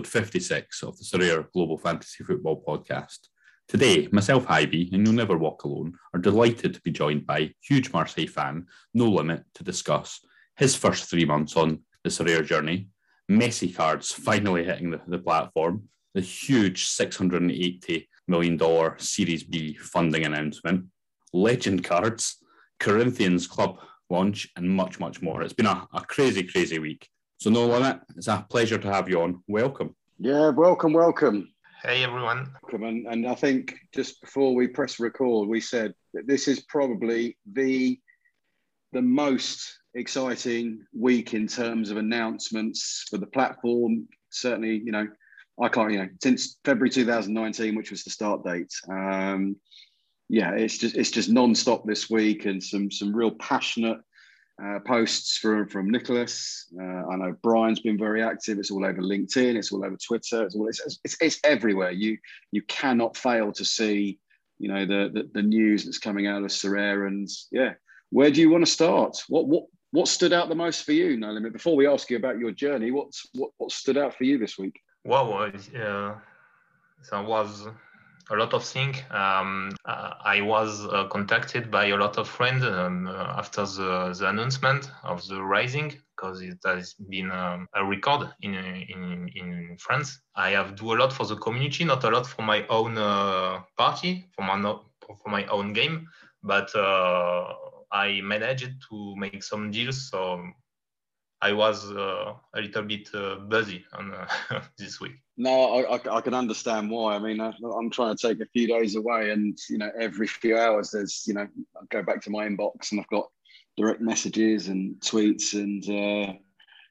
episode 56 of the Sorare Global Fantasy Football Podcast. Today, myself, Ivy, and You'll Never Walk Alone, are delighted to be joined by huge Marseille fan, No Limit, to discuss his first three months on the Sorare journey, Messi cards finally hitting the, the platform, the huge $680 million Series B funding announcement, legend cards, Corinthians club launch, and much, much more. It's been a, a crazy, crazy week. So, no limit, it's a pleasure to have you on. Welcome. Yeah, welcome, welcome. Hey, everyone. Welcome. And, and I think just before we press record, we said that this is probably the the most exciting week in terms of announcements for the platform. Certainly, you know, I can't, you know, since February 2019, which was the start date. Um, yeah, it's just it's just non-stop this week, and some some real passionate uh, posts from from Nicolas. Uh, I know Brian's been very active. It's all over LinkedIn. It's all over Twitter. It's all it's, it's, it's everywhere. You you cannot fail to see you know the, the, the news that's coming out of Sorare. And yeah, where do you want to start? What what what stood out the most for you, No Limit? Before we ask you about your journey, what's what what stood out for you this week? Well, uh, so was a lot of things. Um, uh, I was uh, contacted by a lot of friends um, uh, after the, the announcement of the rising because it has been um, a record in, in, in France. I have do a lot for the community, not a lot for my own uh, party, for my, for my own game, but uh, I managed to make some deals. So I was uh, a little bit busy on this week. No, I, I, I, can understand why. I mean, I, am trying to take a few days away, and you know, every few hours, there's you know, I go back to my inbox and I've got direct messages and tweets, and uh,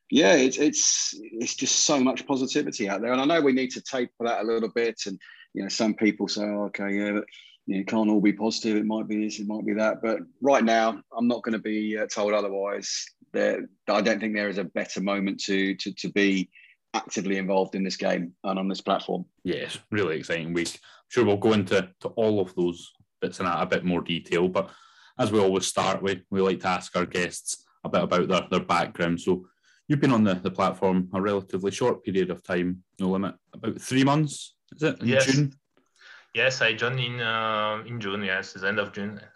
yeah, it's it's it's just so much positivity out there. And I know we need to taper that a little bit, and you know, some people say, oh, okay, yeah, but you know, can't all be positive. It might be this, it might be that. But right now, I'm not going to be uh, told otherwise. There, I don't think there is a better moment to to to be actively involved in this game and on this platform. Yes, really exciting week. I'm sure we'll go into to all of those bits in a, a bit more detail. But as we always start with, we like to ask our guests a bit about their, their background. So you've been on the, the platform a relatively short period of time, no limit, about three months, is it? In yes. June? Yes, I joined in uh, in June. Yes, the end of June. Yes.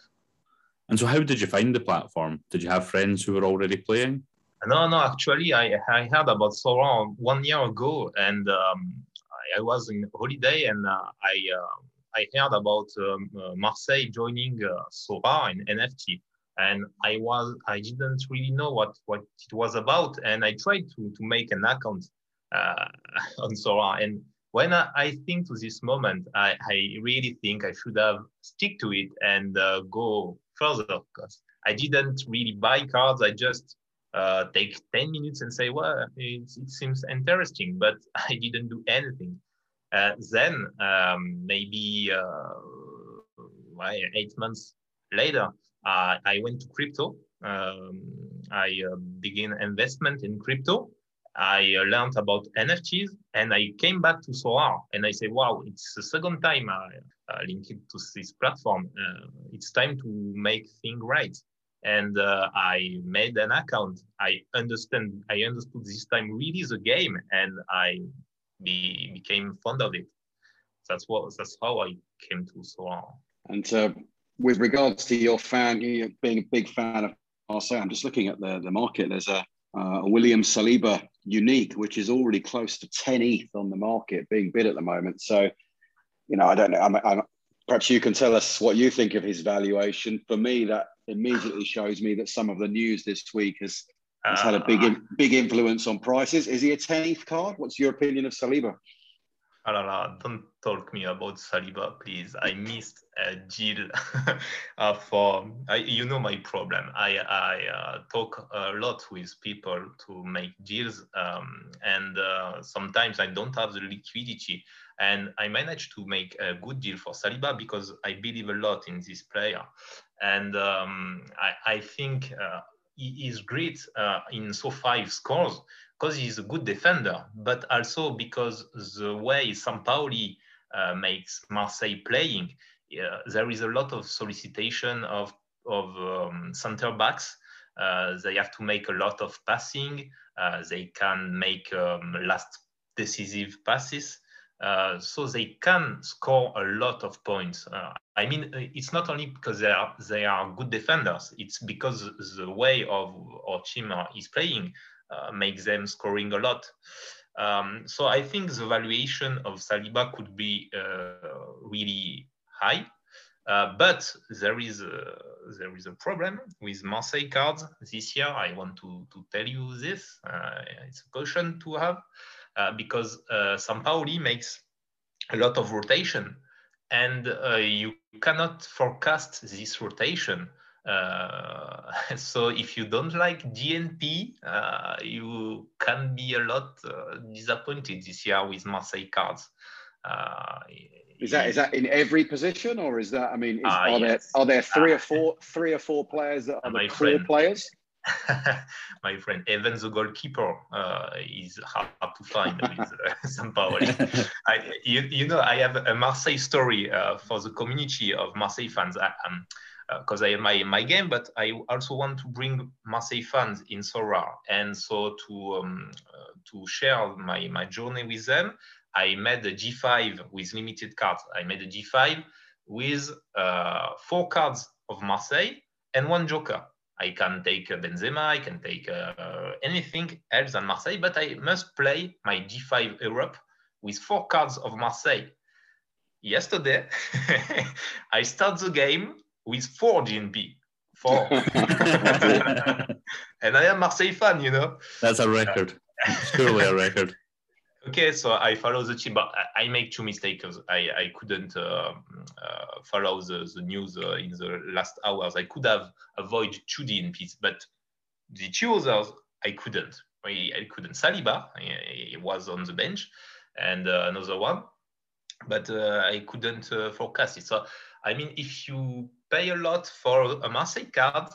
And so, how did you find the platform? Did you have friends who were already playing? No, no. Actually, I, I heard about Sorare one year ago, and um, I, I, was in holiday, and uh, I uh, I heard about um, uh, Marseille joining uh, Sorare in NFT, and I was I didn't really know what what it was about, and I tried to to make an account uh, on Sorare, and when I, I, think to this moment, I, I, really think I should have stick to it and uh, go further because I didn't really buy cards. I just uh, take 10 minutes and say, well, it, it seems interesting, but I didn't do anything. Uh, then um, maybe uh, eight months later, uh, I went to crypto. Um, I uh, began investment in crypto I uh, learned about NFTs and I came back to Sorare and I say, wow, it's the second time I uh, link it to this platform. It's time to make things right. And uh, I made an account. I understand. I understood this time really the game, and I be, became fond of it. That's what. That's how I came to Sorare. And uh, with regards to your fan, you being a big fan of Marseille, I'm just looking at the the market. There's a uh, William Saliba unique, which is already close to 10 ETH on the market being bid at the moment. So, you know, I don't know. I'm, I'm, perhaps you can tell us what you think of his valuation. For me, that immediately shows me that some of the news this week has, has had a big, uh, big influence on prices. Is he a 10 ETH card? What's your opinion of Saliba? Ah don't talk me about Saliba, please. I missed a deal uh, for, uh, you know my problem. I, I uh, talk a lot with people to make deals um, and uh, sometimes I don't have the liquidity and I managed to make a good deal for Saliba because I believe a lot in this player. And um, I, I, think uh, he is great uh, in SO5 scores because he's a good defender, but also because the way Sampaoli uh, makes Marseille playing, uh, there is a lot of solicitation of of um, center backs Uh, they have to make a lot of passing. Uh, they can make um, last decisive passes. Uh, so they can score a lot of points. Uh, I mean, it's not only because they are they are good defenders. It's because the way of our team is playing uh, makes them scoring a lot. Um, so I think the valuation of Saliba could be uh, really high. Uh, but there is a, there is a problem with Marseille cards this year. I want to, to tell you this. Uh, it's a caution to have uh, because uh, Sampaoli makes a lot of rotation and uh, you cannot forecast this rotation. Uh, so if you don't like DNP, uh, you can be a lot uh, disappointed this year with Marseille cards. Uh, is that is that in every position, or is that? I mean, is, are yes. there are there three or four three or four players that are the core players? my friend, even the goalkeeper uh, is hard to find with uh, Sampaoli. I, you, you know, I have a Marseille story uh, for the community of Marseille fans. because um, uh, I have my, my game, but I also want to bring Marseille fans in Sora. And so to um, uh, to share my, my journey with them, I made a G5 with limited cards. I made a G5 with uh, four cards of Marseille and one joker. I can take Benzema, I can take uh, anything else than Marseille, but I must play my G5 Europe with four cards of Marseille. Yesterday, I start the game with four DNP. Four. and I am Marseille fan, you know. That's a record. Surely a record. Okay, so I follow the team, but I, make two mistakes. I, I couldn't uh, uh, follow the, the news uh, in the last hours. I could have avoided two DNPs, but the two others, I couldn't. I, I couldn't. Saliba, he was on the bench, and uh, another one, but uh, I couldn't uh, forecast it. So, I mean, if you pay a lot for a Marseille card,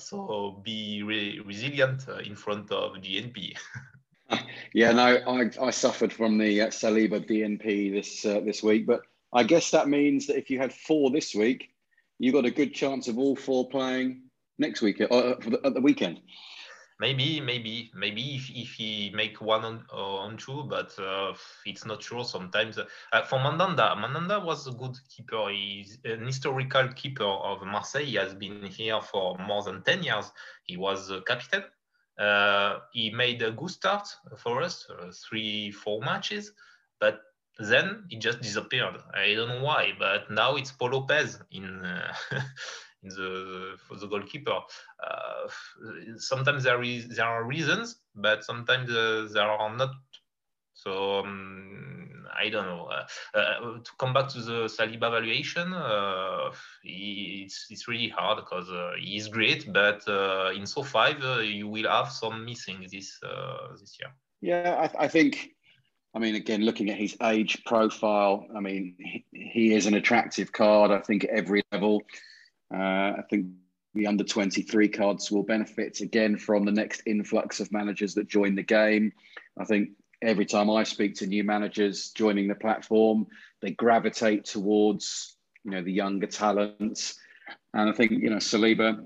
so be re resilient in front of DNP. yeah, no, I, I suffered from the uh, Saliba DNP this uh, this week, but I guess that means that if you had four this week, you got a good chance of all four playing next week uh, uh the, at the weekend. Maybe, maybe, maybe if, if he make one on, on two, but uh, it's not sure sometimes. Uh, for Mandanda, Mandanda was a good keeper. He's an historical keeper of Marseille. He has been here for more than 10 years. He was a captain uh, he made a good start for us, uh, three, four matches, but then he just disappeared. I don't know why, but now it's Pau Lopez in uh, in the for the goalkeeper. Uh, sometimes there is there are reasons, but sometimes uh, there are not. So um, I don't know. Uh, uh, to come back to the Saliba valuation, uh, it's it's really hard because uh, he's great, but uh, in SO5 uh, you will have some missing this this year. Yeah, I, I, think. I mean, again, looking at his age profile, I mean, he, he is an attractive card. I think at every level. I think the under 23 cards will benefit again from the next influx of managers that join the game. I think every time I speak to new managers joining the platform, they gravitate towards you know the younger talents, and I think you know Saliba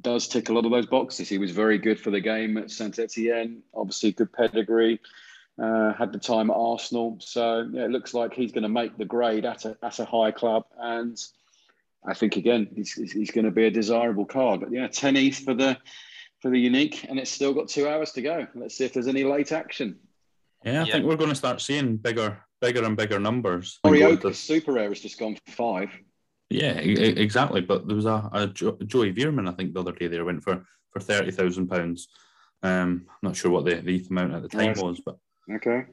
does tick a lot of those boxes. He was very good for the game at Saint Etienne, obviously good pedigree. Uh, had the time at Arsenal, so yeah, it looks like he's going to make the grade at a at a high club, and I think again he's, he's going to be a desirable card. But yeah, ten ETH for the for the unique, and it's still got two hours to go. Let's see if there's any late action. Yeah, I yeah. think we're going to start seeing bigger, bigger and bigger numbers. Morioka Super Rare has just gone for five. Yeah, exactly. But there was a, a Joey Veerman, I think, the other day there went for for thirty thousand pounds. Um, I'm not sure what the, the amount at the time yes. was, but okay.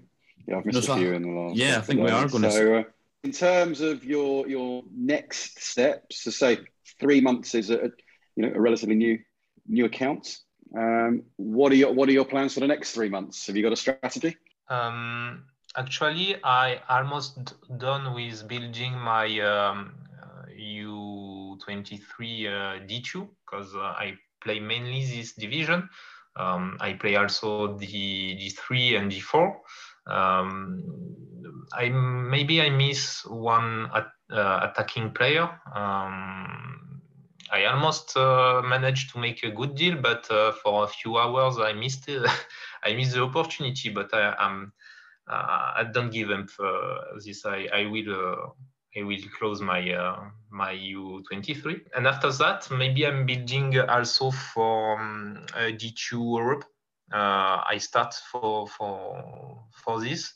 Yeah, I've missed a few in the last. Yeah, I think we are going so, to. Uh, in terms of your your next steps, to say three months is a you know a relatively new new account. Um, what are your what are your plans for the next three months? Have you got a strategy? Um, actually, I almost done with building my um, U23 uh, D2 because uh, I play mainly this division. Um, I play also the D3 and D4. Um, I maybe I miss one at, uh, attacking player. Um, I almost uh, managed to make a good deal, but uh, for a few hours I missed it. I missed the opportunity. But I, am I don't give up this. I, I will I will close my uh, my U23. And after that, maybe I'm building also for um, D2 Europe. Uh, I start for for for this.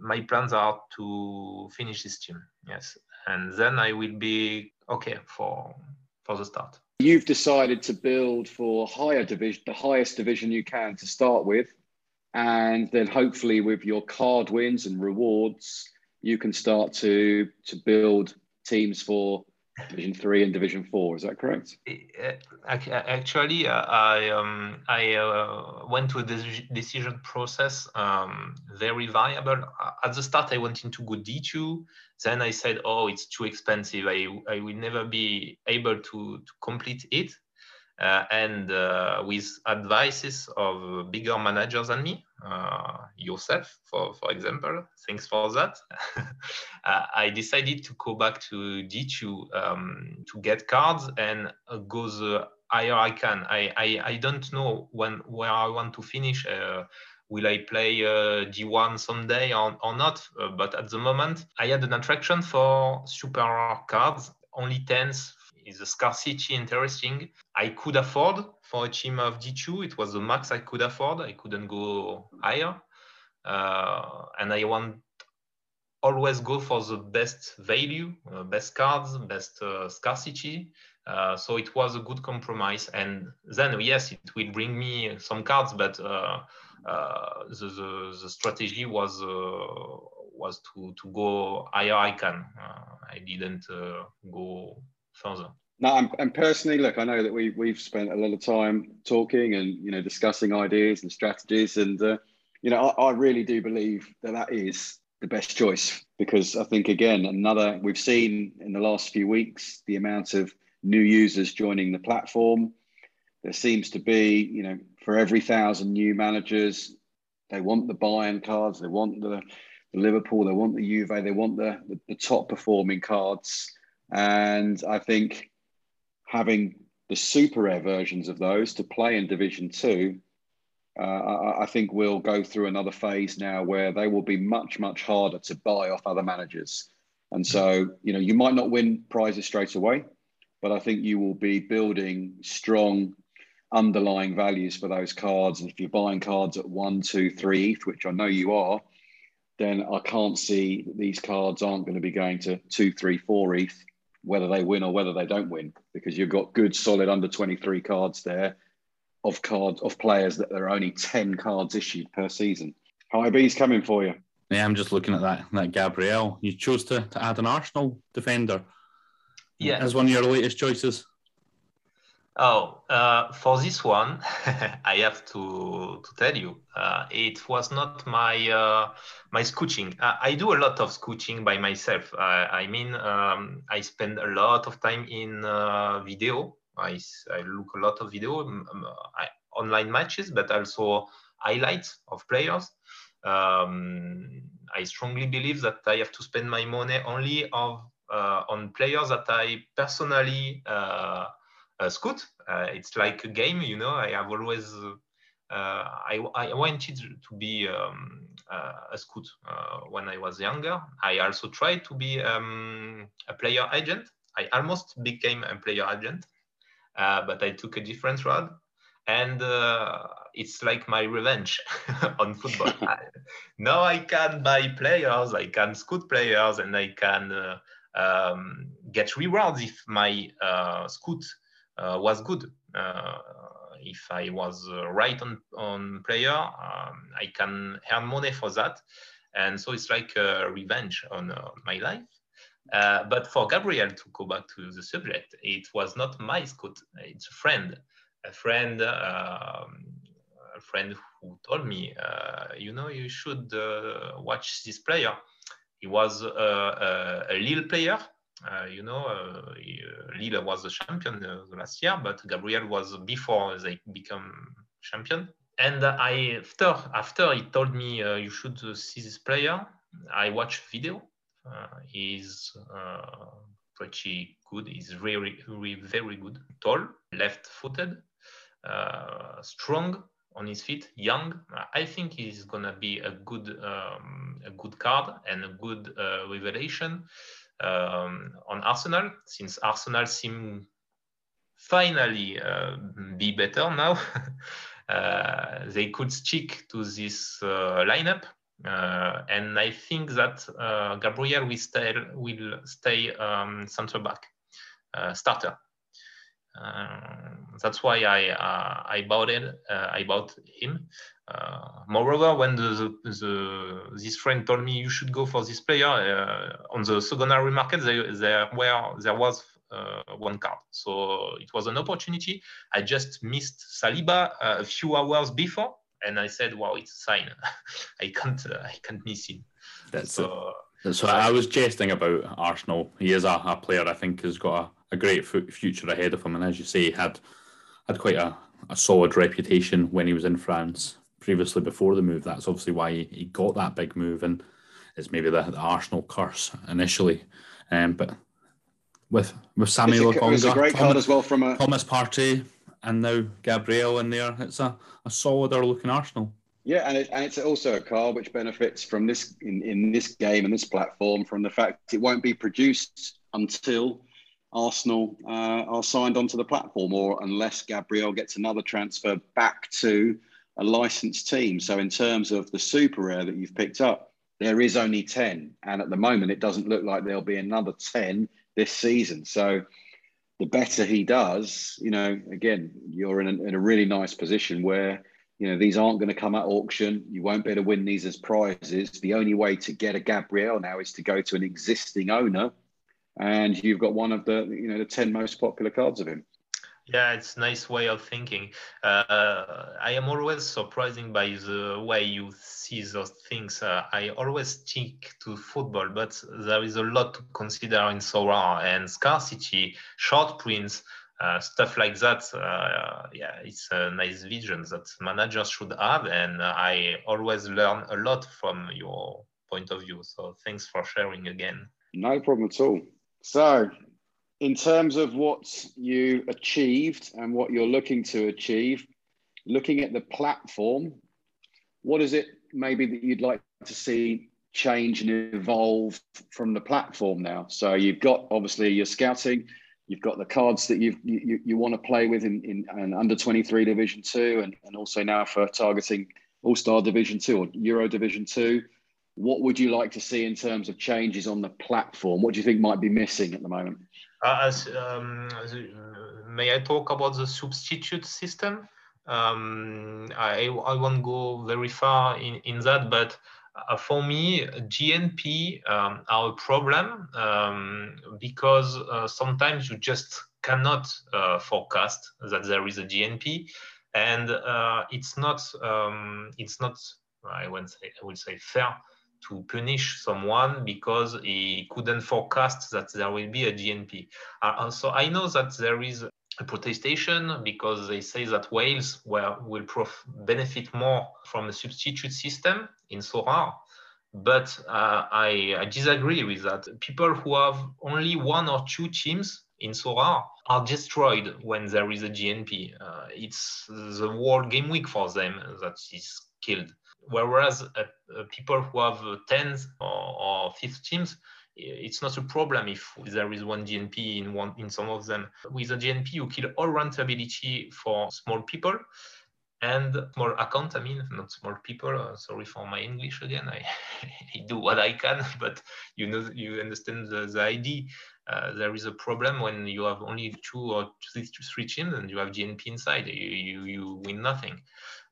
My plans are to finish this team. Yes, and then I will be okay for You've decided to build for higher division, the highest division you can to start with, and then hopefully with your card wins and rewards you can start to to build teams for Division Three and Division Four. Is that correct? Actually, uh, I um, I uh, went to the decision process um, very variable. At the start, I went into good D2. Then I said, "Oh, it's too expensive. I I will never be able to to complete it." Uh, and uh, with advices of bigger managers than me, uh, yourself, for, for example, thanks for that. I decided to go back to D2 um, to get cards and go the higher I can. I, I, I don't know when where I want to finish. Uh, will I play uh, D1 someday or, or not? Uh, but at the moment, I had an attraction for super cards, only 10s, is a scarcity interesting. I could afford for a team of D2. It was the max I could afford. I couldn't go higher. Uh, and I want always go for the best value, uh, best cards, best uh, scarcity. Uh, so it was a good compromise. And then, yes, it will bring me some cards, but uh, uh, the, the, the, strategy was was to, to go higher I can. I didn't go further. No, I'm, and personally, look, I know that we we've spent a lot of time talking and you know discussing ideas and strategies, and uh, you know I, I really do believe that that is the best choice because I think again another we've seen in the last few weeks the amount of new users joining the platform. There seems to be you know for every thousand new managers, they want the Bayern cards, they want the, the Liverpool, they want the Juve, they want the, the, the top performing cards and I think having the super rare versions of those to play in Division Two, uh, I, I, think we'll go through another phase now where they will be much, much harder to buy off other managers. And so, you know, you might not win prizes straight away, but I think you will be building strong underlying values for those cards. And if you're buying cards at one, two, three ETH, which I know you are, then I can't see that these cards aren't going to be going to two, three, four ETH whether they win or whether they don't win, because you've got good, solid under 23 cards there of cards of players that there are only 10 cards issued per season. High B's coming for you. Yeah, I'm just looking at that that Gabriel. You chose to, to add an Arsenal defender. Yeah. As one of your latest choices. Oh, uh, for this one, I have to to tell you, uh, it was not my uh, my scouting. I, I, do a lot of scouting by myself. I mean, um, I spend a lot of time in uh, video. I, I look a lot of video, um, I, online matches, but also highlights of players. Um, I strongly believe that I have to spend my money only of uh, on players that I personally uh, uh, Scout. Uh, it's like a game, you know. I have always uh, I, I wanted to be um, a scout when I was younger. I also tried to be um, a player agent. I almost became a player agent, but I took a different road and uh, it's like my revenge on football. now I can buy players, I can scout players, and I can uh, um, get rewards if my uh, scout uh, was good. Uh, if I was uh, right on, on player, um, I can earn money for that. And so it's like revenge on my life. Uh, but for Gabriel, to go back to the subject, it was not my scout. It's a friend, a friend, um, a friend who told me, uh, you know, you should uh, watch this player. He was a, a, a player uh, you know, uh, uh, Lille was the champion last year, but Gabriel was before they become champion. And I after after he told me you should see this player, I watched video. he's pretty good. He's very, very, very good. Tall, left-footed, uh, strong on his feet, young. I think he's gonna be a good, um, a good card and a good uh, revelation um, on Arsenal, since Arsenal seem finally uh, be better now. uh, they could stick to this uh, lineup. Uh, and I think that uh, Gabriel will stay, will stay um, center back starter. That's why I I bought it. I bought him. Uh, moreover, when the, the, the, this friend told me you should go for this player uh, on the secondary market, there, there, were, there was uh, one card. So it was an opportunity. I just missed Saliba a few hours before, and I said, "Wow, it's a sign. I can't, I can't miss him." That's so. So I was jesting about Arsenal. He is a, a player I think has got a, great future ahead of him, and as you say, had had quite a, a solid reputation when he was in France previously before the move. That's obviously why he, got that big move, and it's maybe the, the Arsenal curse initially. Um, but with with Samuel it's a, it's a great Thomas, card as well from a Thomas Partey and now Gabriel in there. It's a, a solider looking Arsenal. Yeah, and, it, and it's also a card which benefits from this in, in this game and this platform from the fact it won't be produced until Arsenal uh, are signed onto the platform or unless Gabriel gets another transfer back to a licensed team. So in terms of the super rare that you've picked up, there is only 10. And at the moment, it doesn't look like there'll be another 10 this season. So the better he does, you know, again, you're in a, in a really nice position where, you know, these aren't going to come at auction. You won't be able to win these as prizes. The only way to get a Gabriel now is to go to an existing owner. And you've got one of the, you know, the 10 most popular cards of him. Yeah, it's a nice way of thinking. Uh, I am always surprising by the way you see those things. Uh, I always stick to football, but there is a lot to consider in Sorare and scarcity, short prints, uh, stuff like that. Uh, yeah, it's a nice vision that managers should have, and I always learn a lot from your point of view. So thanks for sharing again. No problem at all. So in terms of what you achieved and what you're looking to achieve, looking at the platform, what is it maybe that you'd like to see change and evolve from the platform now? So you've got obviously your scouting, you've got the cards that you you, you want to play with in, in, in under 23 Division 2 and, and also now for targeting All-Star Division 2 or Euro Division 2. What would you like to see in terms of changes on the platform? What do you think might be missing at the moment? Uh, as, um, may I talk about the substitute system? Um, I, I won't go very far in, in that, but uh, for me, DNP um, are a problem um, because uh, sometimes you just cannot uh, forecast that there is a DNP, and uh, it's not um, it's not I say I will say fair to punish someone because he couldn't forecast that there will be a DNP. Uh, so I know that there is a protestation because they say that whales will, will benefit more from a substitute system in Sorare. But uh, I, I, disagree with that. People who have only one or two teams in Sorare are destroyed when there is a DNP. Uh, it's the whole game week for them that is killed. Whereas uh, uh, people who have uh, tens or, or fifth teams, it's not a problem if there is one DNP in one in some of them. With a DNP, you kill all rentability for small people and small account. I mean, not small people. Uh, sorry for my English again. I, I, do what I can, but you know, you understand the, the idea. Uh, there is a problem when you have only two or three, three teams and you have GNP inside. You, you, you win nothing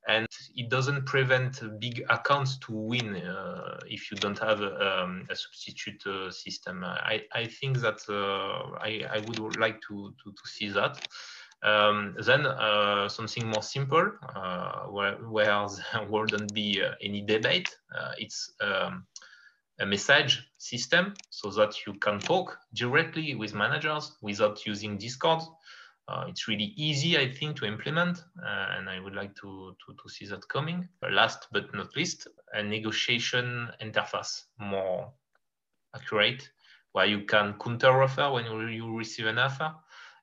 and it doesn't prevent big accounts to win uh, if you don't have a, um, a substitute uh, system. I, I think that uh, I, I would like to, to, to see that. Um, then uh, something more simple, uh, where, where there wouldn't be uh, any debate. it's um, a message system so that you can talk directly with managers without using Discord. Uh, it's really easy, I think, to implement, uh, and I would like to, to, to, see that coming. Last but not least, a negotiation interface more accurate where you can counter offer when you receive an offer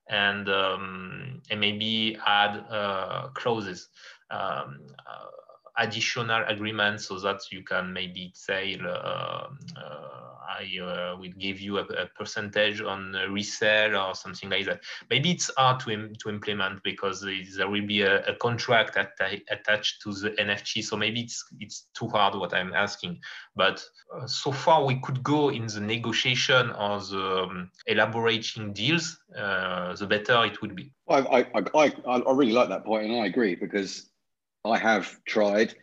and um, and maybe add uh, clauses um, uh, additional agreement so that you can maybe say uh, uh I uh, will give you a, a, percentage on resale or something like that. Maybe it's hard to, Im to implement because there will be a, a contract at attached to the NFT. So maybe it's it's too hard what I'm asking. But uh, so far we could go in the negotiation or the um, elaborating deals, uh, the better it would be. I, I, I, I really like that point and I agree because I have tried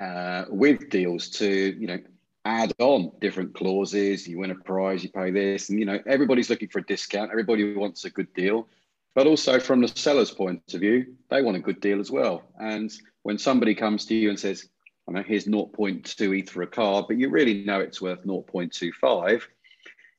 uh, with deals to, you know, add on different clauses. You win a prize, you pay this, and you know everybody's looking for a discount. Everybody wants a good deal, but also from the seller's point of view, they want a good deal as well. And when somebody comes to you and says, "I know here's 0.2 ETH for a card, but you really know it's worth 0.25,"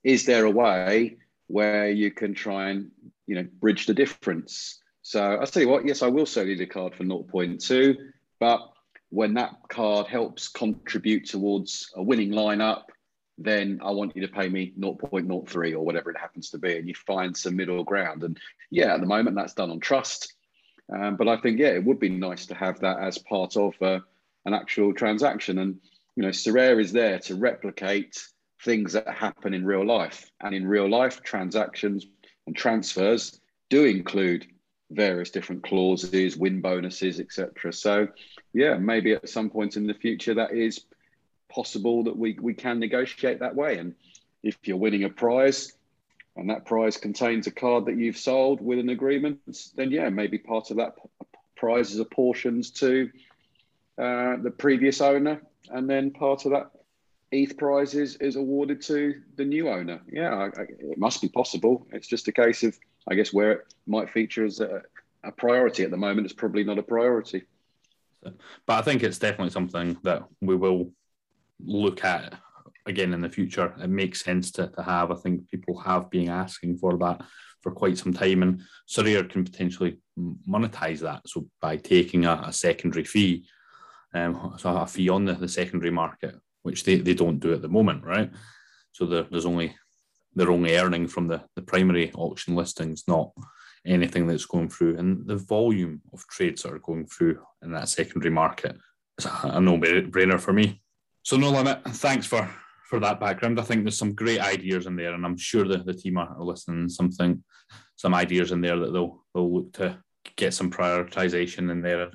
is there a way where you can try and you know bridge the difference? So I'll tell you what, yes, I will sell you the card for 0.2, but when that card helps contribute towards a winning lineup, then I want you to pay me 0.03 or whatever it happens to be. And you find some middle ground. And yeah, at the moment that's done on trust. Um, but I think, yeah, it would be nice to have that as part of uh, an actual transaction. And, you know, Sorare is there to replicate things that happen in real life. And in real life, transactions and transfers do include various different clauses, win bonuses, etc. So, yeah, maybe at some point in the future that is possible that we we can negotiate that way. And if you're winning a prize and that prize contains a card that you've sold with an agreement, then yeah, maybe part of that prize is apportioned to uh, the previous owner, and then part of that ETH prize is, is awarded to the new owner. Yeah, I, I, it must be possible. It's just a case of I guess where it might feature as a, a priority at the moment, it's probably not a priority. But I think it's definitely something that we will look at again in the future. It makes sense to, to have. I think people have been asking for that for quite some time, and Sorare can potentially monetize that. So by taking a, a secondary fee, um, so a fee on the, the secondary market, which they, they don't do at the moment, right? So there, there's only they're only earning from the, the primary auction listings, not anything that's going through. And the volume of trades that are going through in that secondary market is a no brainer for me. So, no limit. Thanks for for that background. I think there's some great ideas in there, and I'm sure that the team are listening. Something, some ideas in there that they'll they'll look to get some prioritization in there.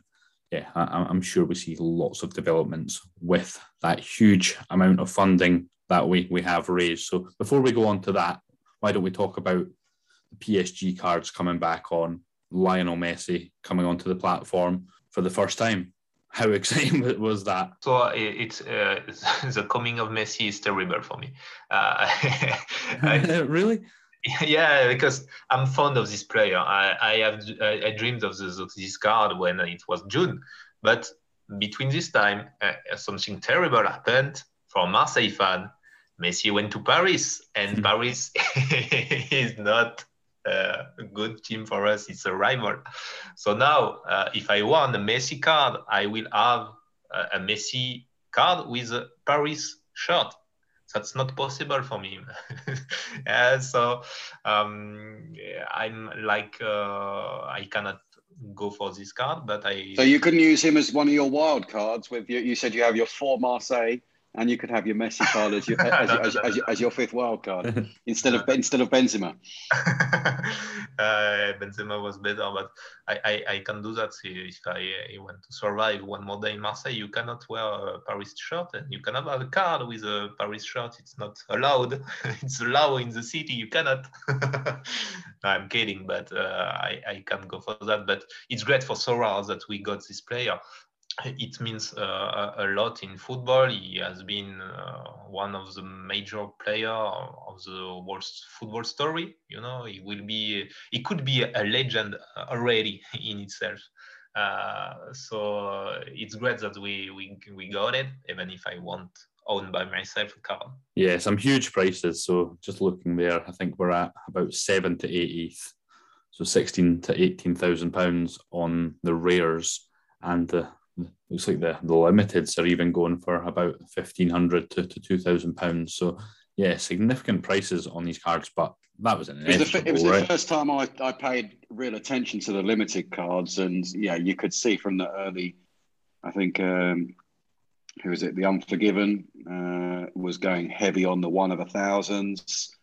Yeah, I, I'm sure we see lots of developments with that huge amount of funding that we, we have raised. So before we go on to that, why don't we talk about the PSG cards coming back on, Lionel Messi coming onto the platform for the first time? How exciting was that? So it's, uh, the coming of Messi is terrible for me. Uh, I, really? Yeah, because I'm fond of this player. I, I have I, I dreamed of this, of this card when it was June, but between this time, uh, something terrible happened for Marseille fan Messi went to Paris, and hmm. Paris is not uh, a good team for us. It's a rival. So now, uh, if I want a Messi card, I will have a, a Messi card with a Paris shirt. That's not possible for me. yeah, so um, I'm like uh, I cannot go for this card, but I. So you couldn't use him as one of your wild cards. With you, you said you have your four Marseille and you could have your Messi card as your, as, no, as, no, as, no. as, your fifth wild card instead of instead of Benzema. uh, Benzema was better, but I, I, I can do that if I, I, want to survive one more day in Marseille. You cannot wear a Paris shirt, and you cannot have a card with a Paris shirt. It's not allowed. it's allowed in the city. You cannot. I'm kidding, but uh, I I can go for that. But it's great for Sorare that we got this player it means uh, a lot in football. He has been uh, one of the major player of the world's football story. You know, he will be, he could be a legend already in itself. Uh, so it's great that we, we we got it, even if I won't own by myself a car. Yeah, some huge prices. So just looking there, I think we're at about seven to eight ETH, so sixteen to eighteen thousand pounds on the rares and the looks like the, the limiteds are even going for about 1500 to, to 2000 pounds so yeah, significant prices on these cards, but that was an it was, the, it was right? the first time I, I paid real attention to the limited cards, and yeah, you could see from the early, I think, um, who was it? The Unforgiven uh, was going heavy on the one of a thousands,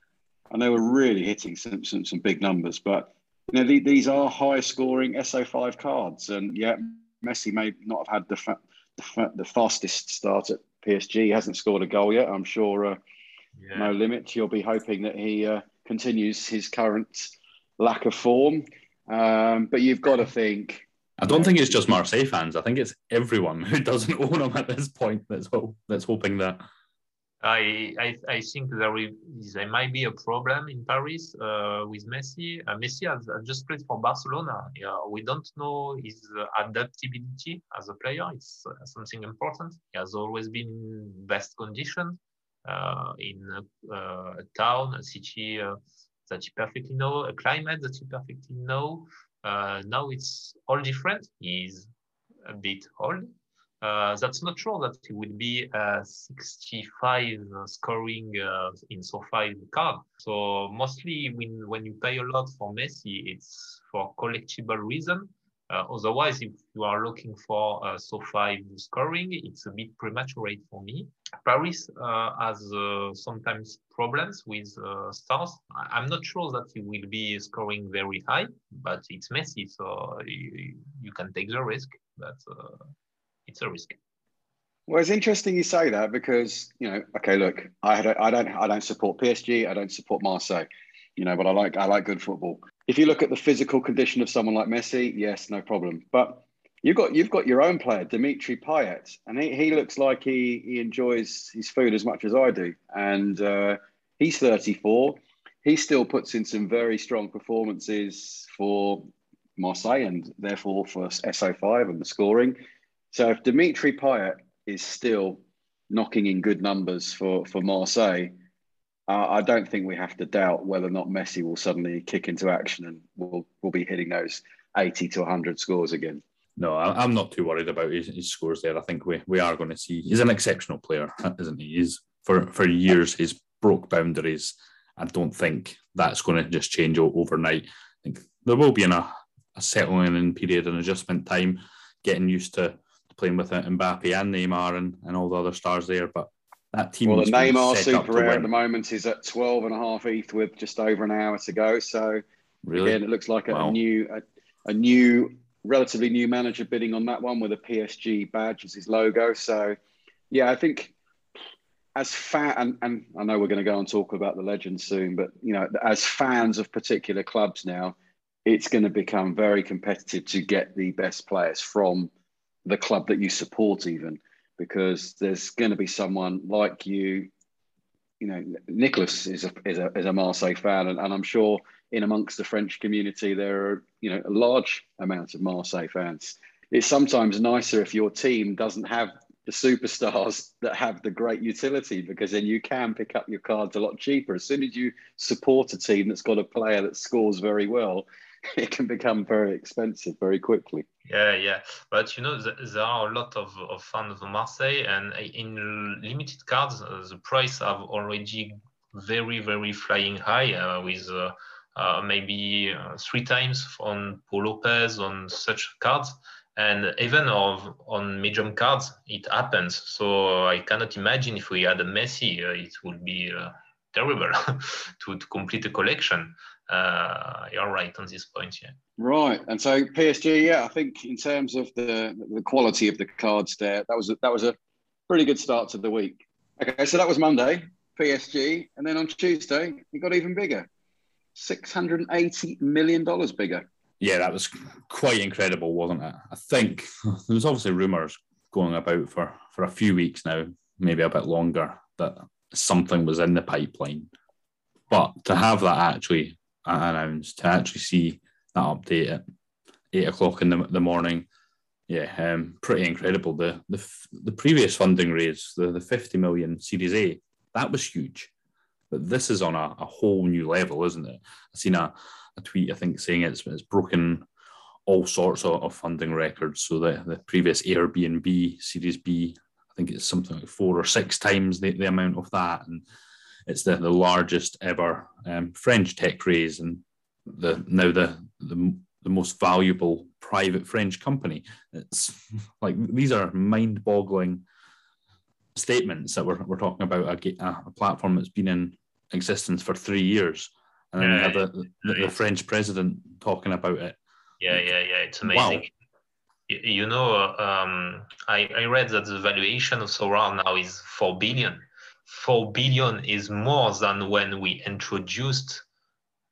and they were really hitting some some, some big numbers. But you know, the, these are high scoring SO5 cards, and yeah, Messi may not have had the fa- the, fa- the, fastest start at PSG. He hasn't scored a goal yet. I'm sure. Uh, yeah. No limit. You'll be hoping that he uh, continues his current lack of form. Um, but you've got to think. I don't think it's just Marseille fans. I think it's everyone who doesn't own him at this point that's ho- that's hoping that. I, I, I think there, is, there might be a problem in Paris uh, with Messi. Uh, Messi has just played for Barcelona. Yeah, we don't know his adaptability as a player. It's uh, something important. He has always been in best condition uh, in a, uh, town, a city uh, that you perfectly know, a climate that you perfectly know. now it's all different. He's a bit old. Uh, that's not sure that he will be a 65 scoring uh, in SO5 card. So mostly when, when you pay a lot for Messi, it's for collectible reason. Uh, otherwise, if you are looking for uh, SO5 scoring, it's a bit premature for me. Paris uh, has uh, sometimes problems with uh, stars. I'm not sure that he will be scoring very high, but it's Messi, so you, you can take the risk, but uh, it's a risk. Well, it's interesting you say that because you know, okay, look, I, a, I don't, I don't support PSG, I don't support Marseille, you know, but I like, I like good football if you look at the physical condition of someone like Messi, yes, no problem. But you've got you've got your own player, Dimitri Payet, and he, he looks like he he enjoys his food as much as I do. And uh, he's 34. He still puts in some very strong performances for Marseille and therefore for SO5 and the scoring. So if Dimitri Payet is still knocking in good numbers for for Marseille, uh, I don't think we have to doubt whether or not Messi will suddenly kick into action and will will be hitting those 80 to 100 scores again. No, I'm not too worried about his, his scores there. I think we, we are going to see. He's an exceptional player, isn't he? He's for for years he's broke boundaries. I don't think that's going to just change overnight. I think there will be in a, a settling in period and adjustment time, getting used to playing with Mbappe and Neymar and, and all the other stars there. But that team. Well, the Neymar Super Rare at the moment is at 12 and a half ETH with just over an hour to go. So really? again, it looks like a, wow. new a, a, new relatively new manager bidding on that one with a PSG badge as his logo. So yeah, I think as fan and, and I know we're going to go and talk about the legends soon, but you know, as fans of particular clubs now, it's going to become very competitive to get the best players from the club that you support even because there's going to be someone like you. You know, Nicholas is a is a, is a Marseille fan, and, and I'm sure in amongst the French community there are you know a large amount of Marseille fans. It's sometimes nicer if your team doesn't have the superstars that have the great utility because then you can pick up your cards a lot cheaper. As soon as you support a team that's got a player that scores very well, it can become very expensive very quickly. Yeah, yeah, but you know there are a lot of, of fans of Marseille, and in limited cards, uh, the price have already very very flying high uh, with uh, uh, maybe uh, three times on Pau Lopez on such cards, and even of on medium cards it happens. So I cannot imagine if we had a Messi, uh, it would be terrible to, to complete a collection uh, you're right on this point. Yeah. Right, and so PSG, yeah, I think in terms of the the quality of the cards there, that was a, that was a pretty good start to the week. Okay, so that was Monday, PSG, and then on Tuesday it got even bigger, six hundred and eighty million dollars bigger. Yeah, that was quite incredible, wasn't it? I think there's obviously rumours going about for for a few weeks now, maybe a bit longer, that something was in the pipeline. But to have that actually announced to actually see that update at eight o'clock in the, the morning. Yeah, um, pretty incredible. The, the the previous funding raise, the, the 50 million Series A, that was huge. But this is on a, a whole new level, isn't it? I've seen a, a tweet, I think, saying it's, it's broken all sorts of, of funding records. So the, the previous Airbnb Series B, I think it's something like four or six times the, the amount of that. And it's the, the largest ever um, French tech raise and the now the, the the most valuable private French company. It's like these are mind-boggling statements that we're, we're talking about a, a platform that's been in existence for three years, and then yeah, have the, the, the, French president talking about it. Yeah, yeah, yeah. It's amazing. Wow. You know, um, I, I read that the valuation of Sorare now is four billion. Four billion is more than when we introduced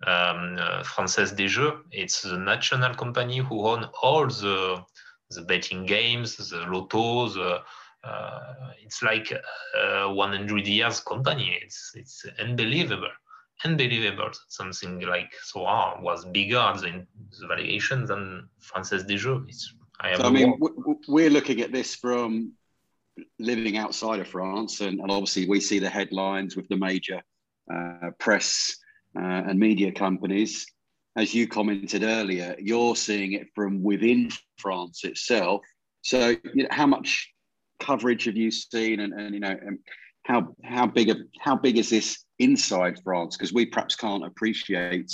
um, uh, Française des Jeux. It's the national company who own all the the betting games, the lotto, the uh, it's like a 100 years company. It's it's unbelievable, unbelievable. Something like Sorare was bigger than the valuation than Française des Jeux. It's, I, so, I mean, we're looking at this from living outside of France, and, and obviously we see the headlines with the major uh, press uh, and media companies. As you commented earlier, you're seeing it from within France itself. So, you know, how much coverage have you seen, and, and you know, and how how big a, how big is this inside France? Because we perhaps can't appreciate.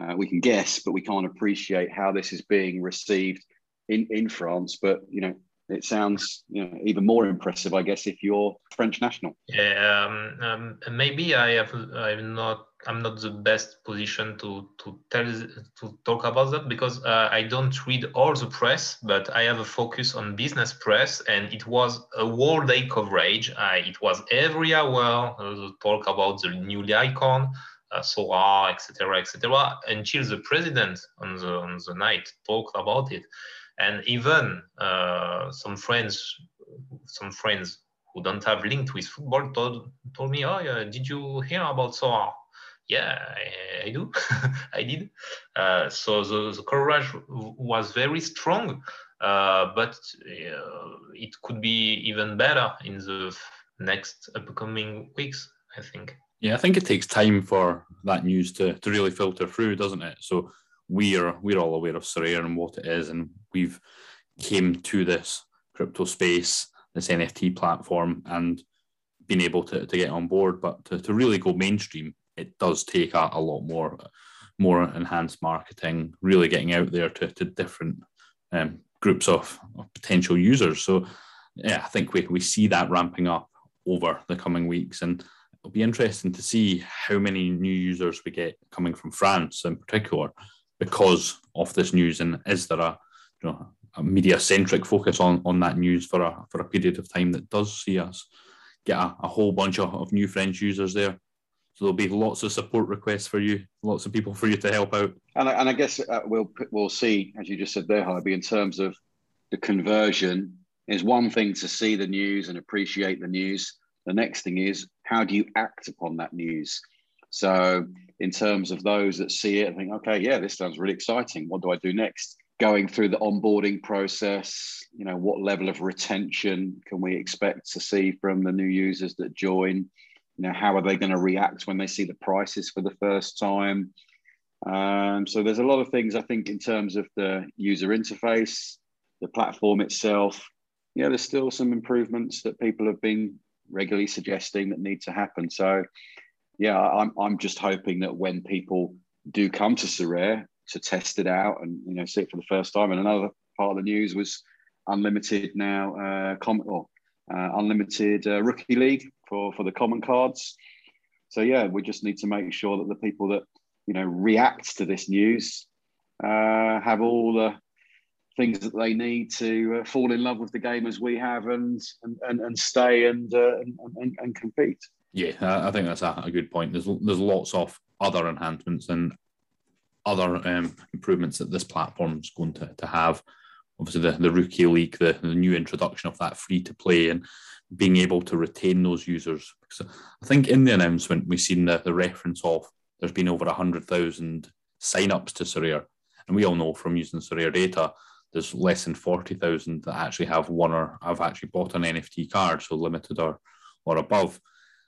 Uh, we can guess, but we can't appreciate how this is being received in in France. But you know, it sounds you know even more impressive, I guess, if you're French national. Yeah, um, um, maybe I have I'm not I'm not the best position to to tell to talk about that because uh, I don't read all the press, but I have a focus on business press, and it was a whole day coverage. Uh, it was every hour uh, talk about the new icon. Uh, Sorare, etc., etc., until the president on the on the night talked about it and even uh, some friends some friends who don't have linked with football told, told me oh yeah, did you hear about Sorare? Yeah i, I do. I did. Uh, so the, the, courage was very strong uh, but uh, it could be even better in the next upcoming weeks i think. Yeah i think it takes time for that news to, to really filter through doesn't it? So we are we're all aware of Sorare and what it is, and we've came to this crypto space, this NFT platform, and been able to, to get on board. But to, to really go mainstream, it does take a, a lot more more enhanced marketing, really getting out there to, to different um, groups of, of potential users. So yeah, I think we, we see that ramping up over the coming weeks and it'll be interesting to see how many new users we get coming from France in particular because of this news? And is there a, you know, a media centric focus on, on that news for a, for a period of time that does see us get a, a whole bunch of, of new French users there? So there'll be lots of support requests for you, lots of people for you to help out. And, and I guess uh, we'll we'll see, as you just said there, Harvey, in terms of the conversion. Is one thing to see the news and appreciate the news. The next thing is how do you act upon that news? So, in terms of those that see it and think, okay, yeah, this sounds really exciting. What do I do next? Going through the onboarding process, you know, what level of retention can we expect to see from the new users that join? You know, how are they going to react when they see the prices for the first time? Um, so there's a lot of things I think in terms of the user interface, the platform itself. Yeah, there's still some improvements that people have been regularly suggesting that need to happen. So yeah, I'm I'm just hoping that when people do come to Sorare to test it out and you know see it for the first time, and another part of the news was unlimited now, uh, com- or, uh, unlimited uh, rookie league for for the common cards. So yeah, we just need to make sure that the people that you know react to this news uh, have all the things that they need to uh, fall in love with the game as we have and and and, and stay and, uh, and, and and compete. Yeah, I think that's a, good point. There's there's lots of other enhancements and other um, improvements that this platform is going to, to have. Obviously, the, the rookie league, the, the new introduction of that free to play, and being able to retain those users. I think in the announcement we've seen the, the reference of there's been over hundred thousand sign-ups to Sorare, and we all know from using Sorare data there's less than forty thousand that actually have one or have actually bought an NFT card, so limited or or above.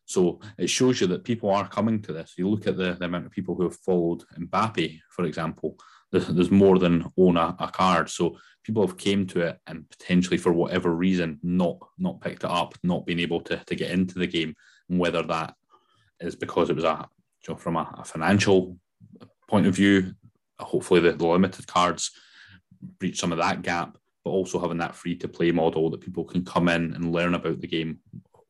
So it shows you that people are coming to this. You look at the, the amount of people who have followed Mbappe, for example, there's, there's more than own a, a, card. So people have came to it and potentially for whatever reason not not picked it up, not being able to, to get into the game, and whether that is because it was a you know, from a, a, financial point of view. Hopefully, the, the limited cards breach some of that gap, but also having that free to play model that people can come in and learn about the game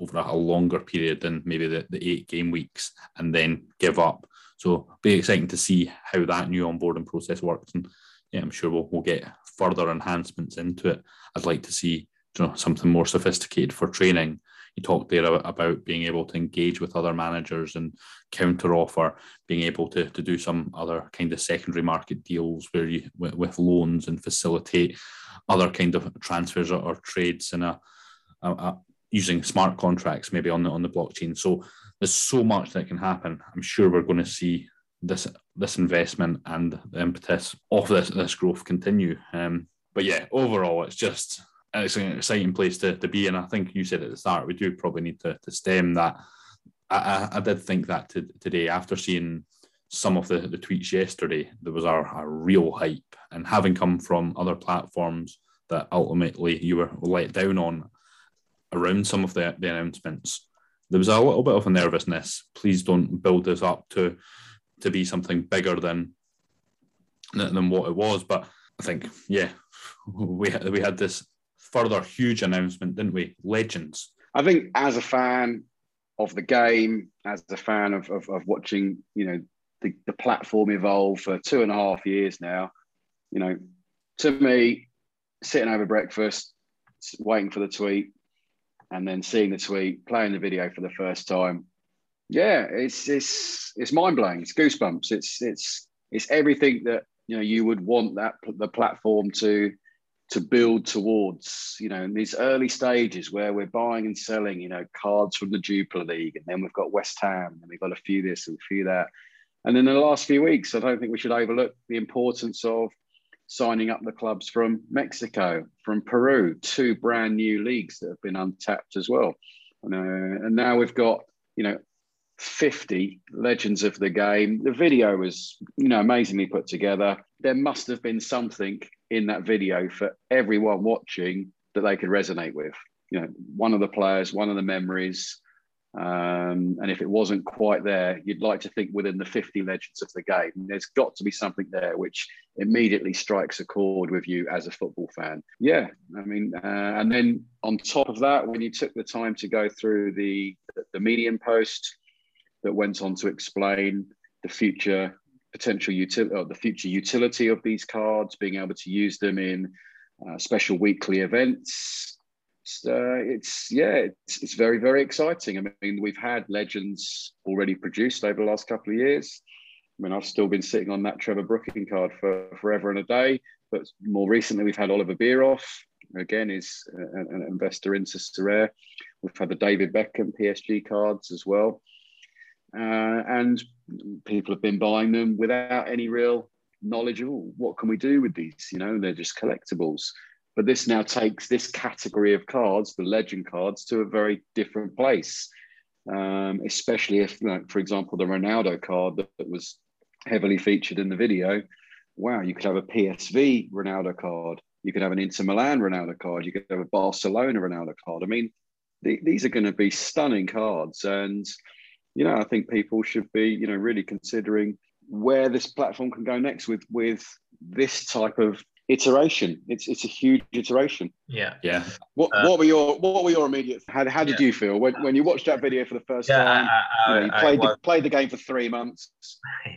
over a, a longer period than maybe the, the eight game weeks and then give up. So, be exciting to see how that new onboarding process works. And yeah, I'm sure we'll, we'll get further enhancements into it. I'd like to see you know, something more sophisticated for training. You talked there about being able to engage with other managers and counter offer, being able to, to do some other kind of secondary market deals where you with, with loans and facilitate other kind of transfers or, or trades in a, a, a, using smart contracts maybe on the on the blockchain. So there's so much that can happen. I'm sure we're going to see this this investment and the impetus of this this growth continue. Um, but yeah, overall, it's just it's an exciting place to, to be. And I think you said at the start, we do probably need to, to stem that. I, I, I did think that to, today after seeing some of the, the tweets yesterday, there was a, a real hype. And having come from other platforms that ultimately you were let down on around some of the, the announcements, there was a little bit of a nervousness. Please don't build this up to to be something bigger than than what it was. But I think, yeah, we we had this further huge announcement, didn't we? Legends. I think as a fan of the game, as a fan of, of, of watching, you know, the, the platform evolve for two and a half years now, you know, to me, sitting over breakfast, waiting for the tweet, and then seeing the tweet, playing the video for the first time, yeah, it's it's it's mind blowing. It's goosebumps. It's it's it's everything that you know you would want that the platform to to build towards. You know, in these early stages where we're buying and selling, you know, cards from the Jupiler League, and then we've got West Ham, and we've got a few this and a few that. And in the last few weeks, I don't think we should overlook the importance of signing up the clubs from Mexico, from Peru, two brand new leagues that have been untapped as well. And, uh, and now we've got, you know, 50 legends of the game. The video was, you know, amazingly put together. There must have been something in that video for everyone watching that they could resonate with. You know, one of the players, one of the memories. Um, and if it wasn't quite there, you'd like to think within the 50 legends of the game, there's got to be something there which immediately strikes a chord with you as a football fan. Yeah, I mean, uh, and then on top of that, when you took the time to go through the the Medium post, that went on to explain the future potential utility the future utility of these cards, being able to use them in uh, special weekly events. Uh, it's yeah, it's, it's very very exciting. I mean, we've had legends already produced over the last couple of years. I mean, I've still been sitting on that Trevor Brooking card for forever and a day. But more recently, we've had Oliver Bierhoff. Again, is an, an investor into Sorare. We've had the David Beckham PSG cards as well. Uh, and people have been buying them without any real knowledge of oh, what can we do with these you know they're just collectibles but this now takes this category of cards the legend cards to a very different place. Um, especially if like, for example the ronaldo card that, that was heavily featured in the video. Wow you could have a psv ronaldo card. You could have an inter milan ronaldo card. You could have a barcelona ronaldo card. I mean th- these are going to be stunning cards. And you know, I think people should be, you know, really considering where this platform can go next with with this type of iteration. It's it's a huge iteration. Yeah, yeah. What uh, what were your what were your immediate? How, how did yeah. you feel when, when you watched that video for the first yeah, time? I, I, you, know, you played was, the, played the game for three months.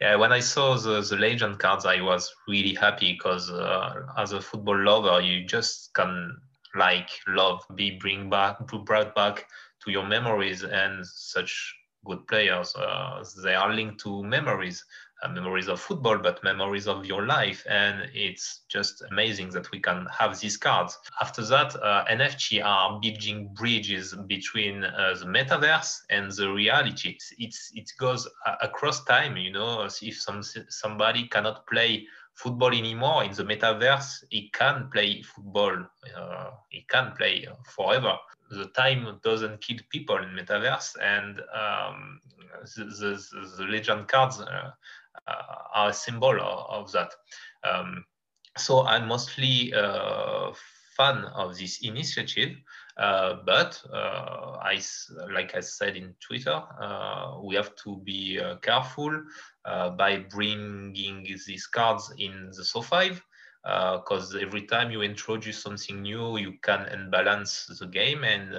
Yeah, when I saw the, the legend cards, I was really happy because uh, as a football lover, you just can like love be bring back brought back to your memories and such good players. Uh, they are linked to memories, uh, memories of football, but memories of your life. And it's just amazing that we can have these cards. After that, uh, NFT are building bridges between uh, the metaverse and the reality. It's, it goes across time, you know, if some, somebody cannot play football anymore in the metaverse he can play football uh, he can play forever the time doesn't kill people in metaverse, and um, the, the, legend cards uh, uh, are a symbol of, of that. Um, so I'm mostly uh, fan of this initiative, uh, but uh, I, like I said in Twitter, uh, we have to be careful by bringing these cards in the SO5 because uh, every time you introduce something new, you can unbalance the game, and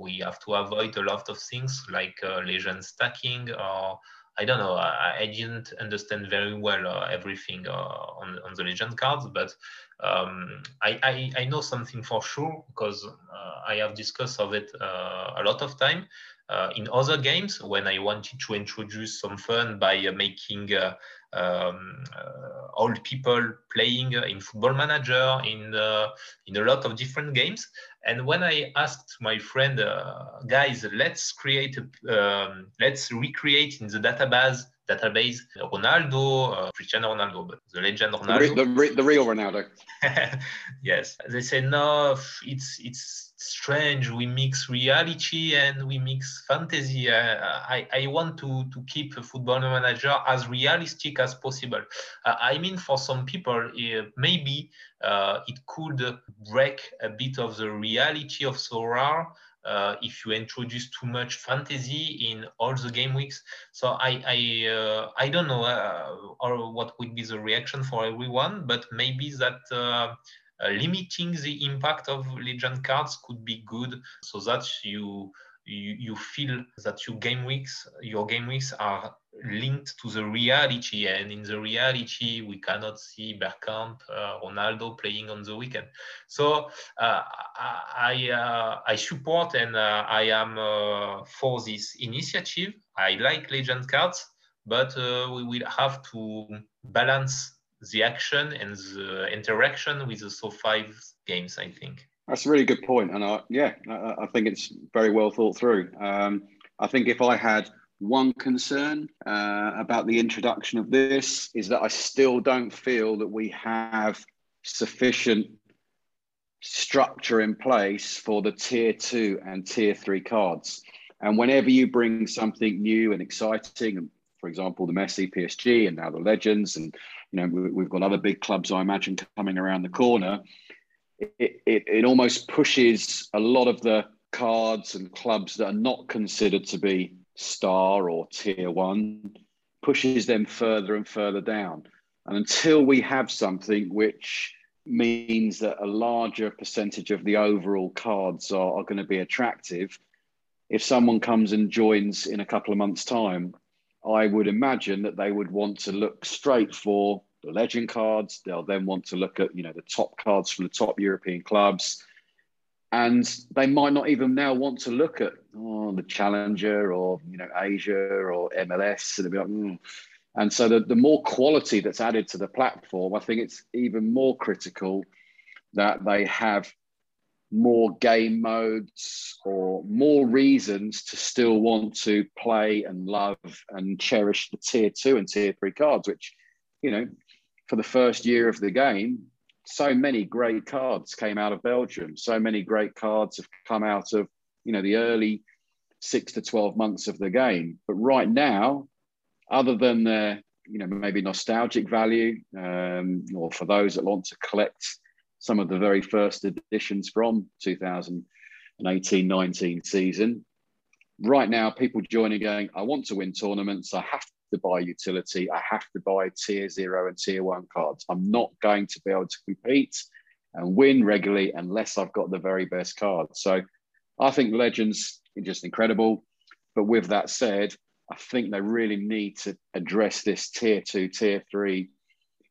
we have to avoid a lot of things like legend stacking or I don't know. I, I didn't understand very well uh, everything uh, on, on the legend cards, but um, I, I, I, know something for sure because uh, I have discussed of it uh, a lot of time. Uh, in other games, when I wanted to introduce some fun by uh, making um, old people playing in Football Manager, in in a lot of different games, and when I asked my friend, uh, guys, let's create, a, um, let's recreate in the database database Ronaldo, uh, Cristiano Ronaldo, but the legend Ronaldo. The, the, the real Ronaldo. yes, they say no, it's it's strange. We mix reality and we mix fantasy. Uh, I I want to to keep a football manager as realistic as possible. Uh, I mean, for some people, uh, maybe it could break a bit of the reality of Sorare uh, if you introduce too much fantasy in all the game weeks. So I I, uh, I don't know uh, or what would be the reaction for everyone, but maybe that limiting the impact of legend cards could be good, so that you you, you feel that your game weeks your game weeks are linked to the reality and in the reality we cannot see Bergkamp, uh, Ronaldo playing on the weekend. So uh, I, uh, I support and uh, I am uh, for this initiative. I like legend cards but uh, we will have to balance the action and the interaction with the SO5 games I think that's a really good point, and I, yeah, I, I think it's very well thought through. Um, I think if I had one concern uh, about the introduction of this is that I still don't feel that we have sufficient structure in place for the tier two and tier three cards. And whenever you bring something new and exciting, for example, the Messi PSG and now the Legends, and you know we've got other big clubs I imagine coming around the corner it, it, it almost pushes a lot of the cards and clubs that are not considered to be star or tier one, pushes them further and further down. And until we have something which means that a larger percentage of the overall cards are, are going to be attractive, if someone comes and joins in a couple of months' time, I would imagine that they would want to look straight for the legend cards. They'll then want to look at, you know, the top cards from the top European clubs. And they might not even now want to look at oh, the Challenger or, you know, Asia or MLS. And, like, mm. and so the, the more quality that's added to the platform, I think it's even more critical that they have more game modes or more reasons to still want to play and love and cherish the tier two and tier three cards, which, you know, for the first year of the game, so many great cards came out of Belgium. So many great cards have come out of, you know, the early six to 12 months of the game. But right now, other than their, you know, maybe nostalgic value, um, or for those that want to collect some of the very first editions from 2018 19 season, right now, people joining going, I want to win tournaments. I have to buy utility. I have to buy tier zero and tier one cards. I'm not going to be able to compete and win regularly unless I've got the very best cards. So I think Legends is just incredible. But with that said, I think they really need to address this tier two, tier three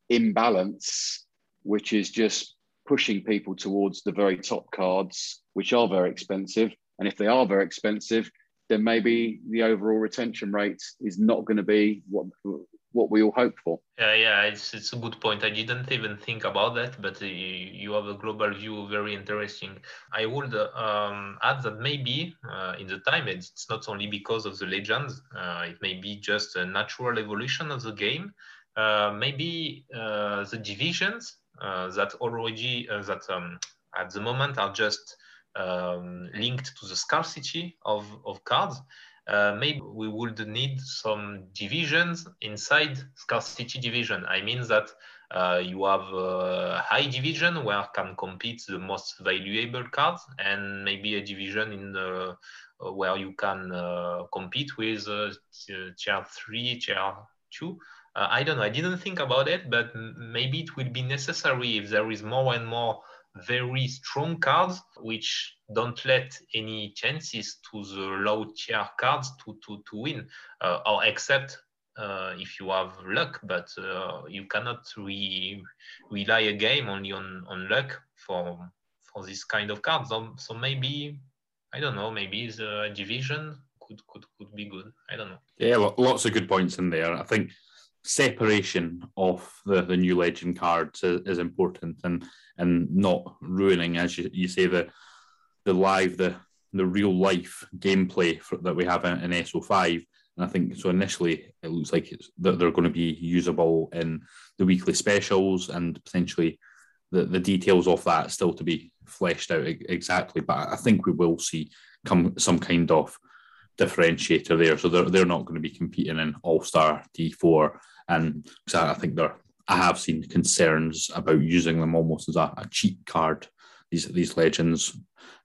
imbalance, which is just pushing people towards the very top cards, which are very expensive. And if they are very expensive, then maybe the overall retention rate is not going to be what what we all hope for. Yeah, yeah, it's it's a good point. I didn't even think about that, but you have a global view, very interesting. I would um, add that maybe uh, in the time it's not only because of the legends, uh, it may be just a natural evolution of the game. Uh, maybe uh, the divisions that already that um, at the moment are just um, linked to the scarcity of, of cards, uh, maybe we would need some divisions inside scarcity division. I mean that Uh, you have a high division where can compete the most valuable cards, and maybe a division in the uh, where you can uh, compete with uh, tier three, tier two. Uh, I don't know. I didn't think about it, but maybe it will be necessary if there is more and more very strong cards which don't let any chances to the low tier cards to to, to win uh, or except uh, if you have luck. But uh, you cannot re rely a game only on on luck for for this kind of cards. So, so maybe i don't know maybe the division could could could be good. I don't know. Yeah lots of good points in there. I think separation of the, the new legend cards is, is important and and not ruining, as you, you say, the the live, the the real life gameplay for, that we have in, in SO5. And I think so. Initially, it looks like that they're going to be usable in the weekly specials and potentially the, the details of that still to be fleshed out exactly. But I think we will see come some kind of differentiator there. So they're, they're not going to be competing in All Star D4. And I think they're I have seen concerns about using them almost as a, a cheat card. These these legends.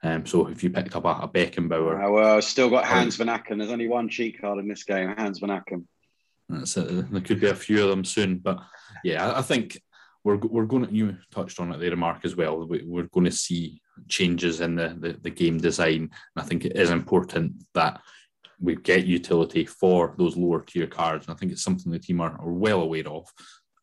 Um, so if you picked up a, a Beckenbauer, oh, well, still got Hans Vanaken. There's only one cheat card in this game, Hans Vanaken. That's it. There could be a few of them soon, but yeah, I, I think we're we're going to. You touched on it there, Mark, as well. We, we're going to see changes in the, the the game design, and I think it is important that we get utility for those lower tier cards. And I think it's something the team are, are well aware of.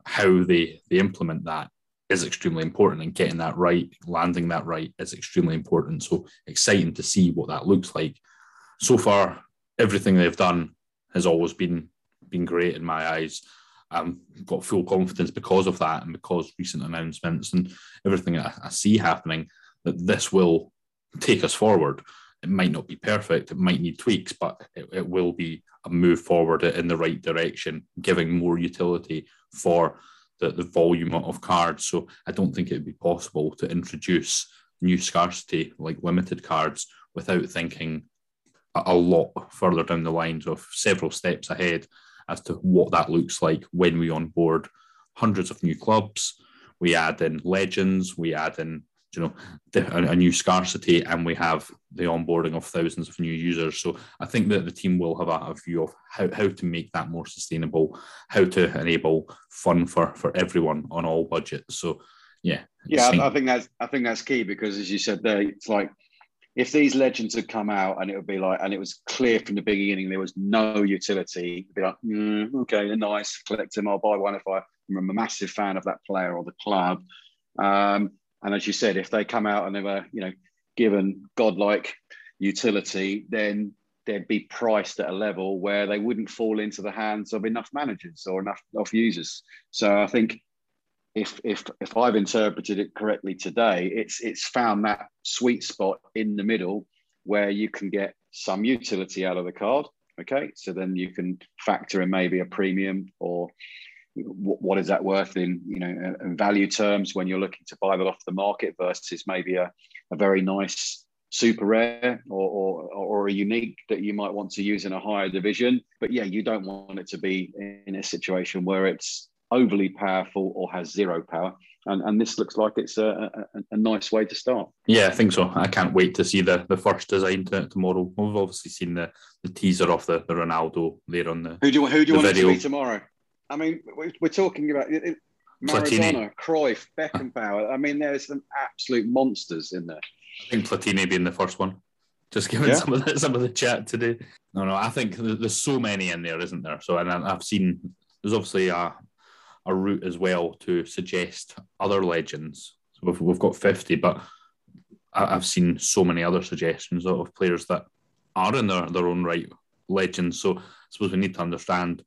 How they they implement that is extremely important and getting that right landing that right is extremely important. So exciting to see what that looks like. So far everything they've done has always been been great in my eyes. I've got full confidence because of that and because recent announcements and everything I, I see happening that this will take us forward it might not be perfect it might need tweaks but it, it will be a move forward in the right direction giving more utility for the, the volume of cards. So I don't think it would be possible to introduce new scarcity like limited cards without thinking a lot further down the lines of several steps ahead as to what that looks like when we onboard hundreds of new clubs. We add in legends, we add in you know a, new scarcity and we have the onboarding of thousands of new users. So i think that the team will have a, a, view of how, how to make that more sustainable how to enable fun for for everyone on all budgets. So yeah yeah I, I think that's i think that's key because as you said there it's like if these legends had come out and it would be like, and it was clear from the beginning there was no utility, be like, mm, okay, they're nice, collect them, I'll buy one if I, am a massive fan of that player or the club. Um, and as you said, if they come out and they were, you know, given godlike utility, then they'd be priced at a level where they wouldn't fall into the hands of enough managers or enough, enough users. So I think if if if I've interpreted it correctly today, it's it's found that sweet spot in the middle where you can get some utility out of the card. Okay, so then you can factor in maybe a premium or what is that worth in you know in value terms when you're looking to buy that off the market versus maybe a, a very nice super rare or, or, or a unique that you might want to use in a higher division but yeah you don't want it to be in a situation where it's overly powerful or has zero power and, and this looks like it's a, a, a, nice way to start. Yeah, I think so. I can't wait to see the, the first design to, tomorrow. We've obviously seen the, the teaser of the, the Ronaldo there on the. Who do you, who do you want video. it to be tomorrow? I mean, we're talking about Maradona, Platini. Cruyff, Beckenbauer. I mean, there's some absolute monsters in there. I think Platini being the first one. Just given yeah. some of the some of the chat today. No, no, I think there's so many in there, isn't there? So, and I've seen there's obviously a a route as well to suggest other legends. So we've, we've got 50, but I've seen so many other suggestions of players that are in their, their own right legends. So I suppose we need to understand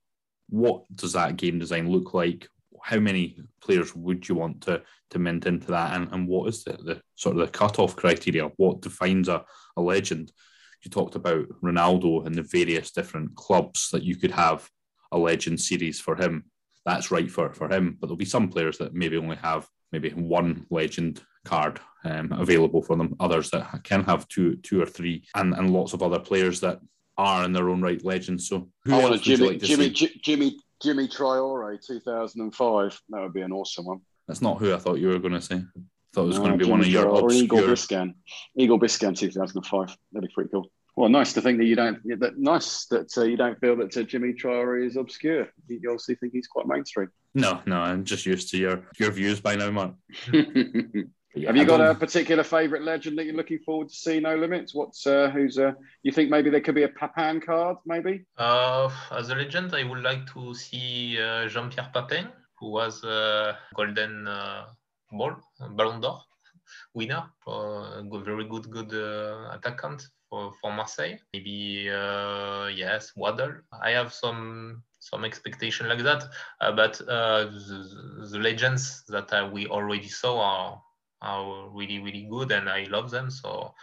what does that game design look like? How many players would you want to to mint into that, and, and what is the, the sort of the cutoff criteria? What defines a, a legend? You talked about Ronaldo and the various different clubs that you could have a legend series for him. That's right for for him, but there'll be some players that maybe only have maybe one legend card um, available for them. Others that can have two, two or three, and and lots of other players that are in their own right legends. So I want a Jimmy, like Jimmy, J- Jimmy, Djimi Traore, 2005. That would be an awesome one. That's not who I thought you were going to say. I thought it was no, going to be Jimmy one of your obscure... Igor Biscan. Igor Biscan, 2005. That'd be pretty cool. Well, nice to think that you don't. That nice that uh, you don't feel that uh, Djimi Traore is obscure. You obviously think he's quite mainstream. No, no, I'm just used to your your views by now, Mark. Yeah, Have you got a particular favourite legend that you're looking forward to see? No limits. What's uh, who's uh, you think maybe there could be a Papin card? Maybe. Uh, as a legend, I would like to see uh, Jean-Pierre Papin, who was a golden uh, ball, Ballon d'Or winner, uh, very good, good uh, attackant for, for Marseille. Maybe uh, yes, Waddle. I have some some expectation like that, uh, but uh, the, the, legends that uh, we already saw are are really really good, and I love them. So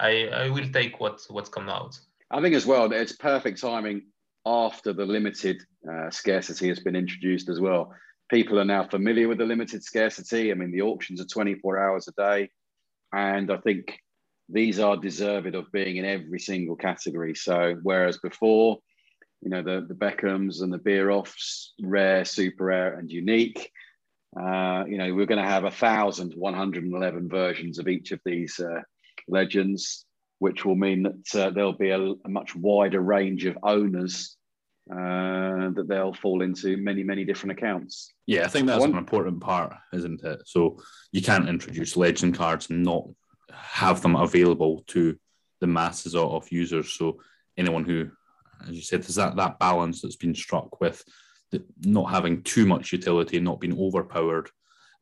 I I will take what's what's come out. I think as well it's perfect timing after the limited uh, scarcity has been introduced as well. People are now familiar with the limited scarcity. I mean, the auctions are 24 hours a day. And I think these are deserved of being in every single category. So, whereas before, you know, the, the Beckhams and the Bierhoffs, rare, super rare, and unique, uh, you know, we're going to have 1,111 versions of each of these uh, legends which will mean that uh, there'll be a, a, much wider range of owners uh, that they'll fall into many, many different accounts. Yeah, I think that's an important part, isn't it? So you can't introduce legend cards and not have them available to the masses of, users. So anyone who, as you said, there's that, that balance that's been struck with not having too much utility, not being overpowered,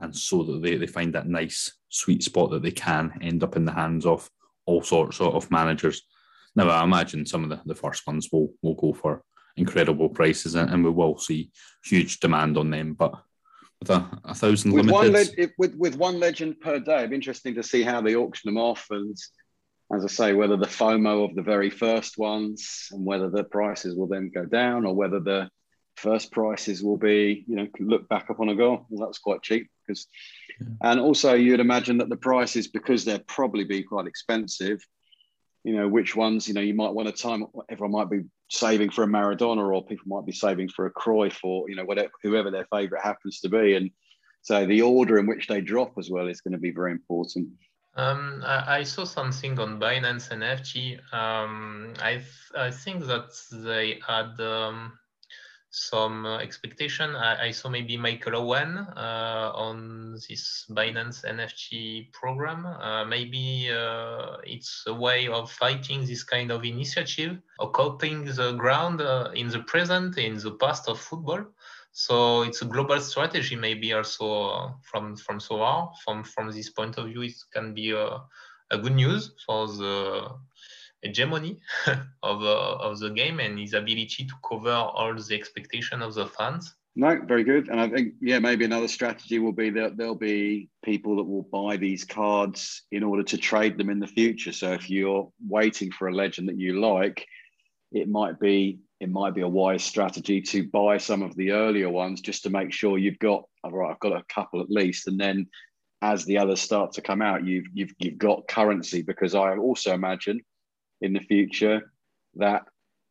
and so that they, they find that nice sweet spot that they can end up in the hands of all sorts of managers. Now, I imagine some of the, the first ones will, will go for incredible prices and, and we will see huge demand on them. But with a, a thousand with one le- with, with one legend per day, it'd be interesting to see how they auction them off and as I say, whether the FOMO of the very first ones and whether the prices will then go down or whether the first prices will be, you know, look back up on a goal. Well, that's quite cheap because, yeah. and also you'd imagine that the prices, because they'll probably be quite expensive, you know, which ones, you know, you might want to time, everyone might be saving for a Maradona or people might be saving for a Cruyff or, you know, whatever, whoever their favorite happens to be. And so the order in which they drop as well is going to be very important. Um, I, I, saw something on Binance NFT. Um, I, th- I think that they had um, some uh, expectation. I, I, saw maybe Michael Owen uh, on this Binance NFT program. Uh, maybe it's a way of fighting this kind of initiative, occupying the ground in the present, in the past of football. So it's a global strategy, maybe also from from Sorare. From from this point of view, it can be a, a good news for the hegemony of, uh, of the game and his ability to cover all the expectation of the fans. No, very good. And I think, yeah, maybe another strategy will be that there'll be people that will buy these cards in order to trade them in the future. So if you're waiting for a legend that you like, it might be it might be a wise strategy to buy some of the earlier ones just to make sure you've got all right, I've got a couple at least, and then as the others start to come out, you've you've you've got currency because I also imagine in the future that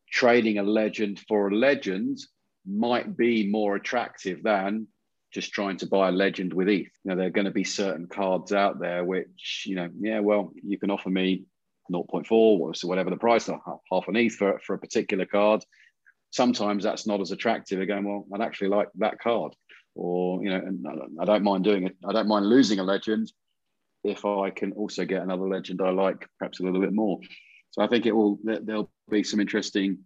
trading a legend for a legend might be more attractive than just trying to buy a legend with ETH. You know, there are going to be certain cards out there which, you know, yeah, well, you can offer me 0.4 or whatever the price, half an ETH for, for a particular card. Sometimes that's not as attractive. Again, well, I'd actually like that card. Or, you know, and I don't mind doing it. I don't mind losing a legend if I can also get another legend I like perhaps a little bit more. So I think it will there'll be some interesting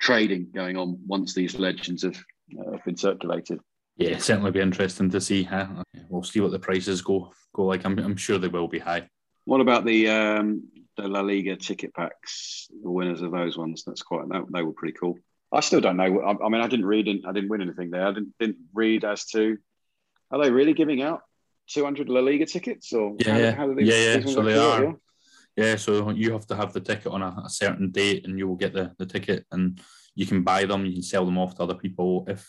trading going on once these legends have, uh, have been circulated. Yeah, certainly be interesting to see. We'll see what the prices go go like. I'm, I'm sure they will be high. What about the um, the La Liga ticket packs? The winners of those ones. That's quite. They were pretty cool. I still don't know. I, I mean, I didn't read. I didn't win anything there. I didn't, didn't read as to are they really giving out 200 La Liga tickets or yeah, how, how they, yeah, yeah. So they are. Yeah, so you have to have the ticket on a, a, certain date, and you will get the, the ticket, and you can buy them. You can sell them off to other people if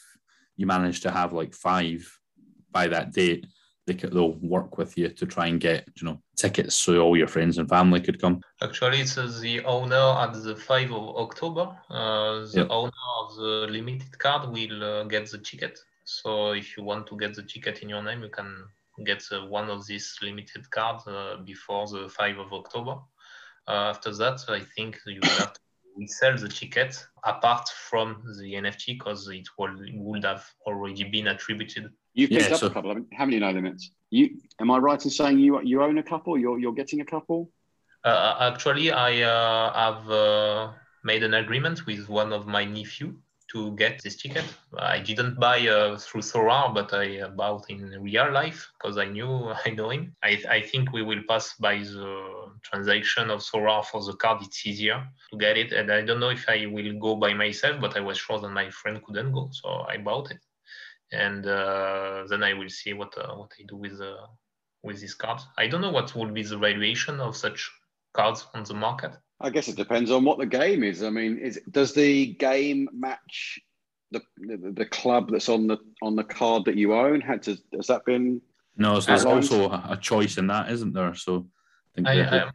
you manage to have like five by that date. they could, they'll work with you to try and get you know tickets so all your friends and family could come. Actually, it's the owner at the 5 of October. Uh, the yep. owner of the limited card will uh, get the ticket. So if you want to get the ticket in your name, you can get uh, one of these limited cards uh, before the 5 of October. Uh, after that, I think you will have to resell the ticket apart from the NFT because it will, would have already been attributed. You picked yeah, up so... a couple. How many no limits? You am I right in saying you you own a couple? You're you're getting a couple? Uh, actually, I uh, have uh, made an agreement with one of my nephew to get this ticket. I didn't buy uh, through Sorare, but I uh, bought in real life because I knew I know him. I, I think we will pass by the transaction of Sorare for the card. It's easier to get it, and I don't know if I will go by myself, but I was sure that my friend couldn't go, so I bought it, and uh, then I will see what uh, what I do with uh, with these cards. I don't know what will be the valuation of such cards on the market. I guess it depends on what the game is. I mean, is does the game match the, the, the club that's on the on the card that you own? Had to has that been? No, so there's also a choice in that, isn't there? So I, I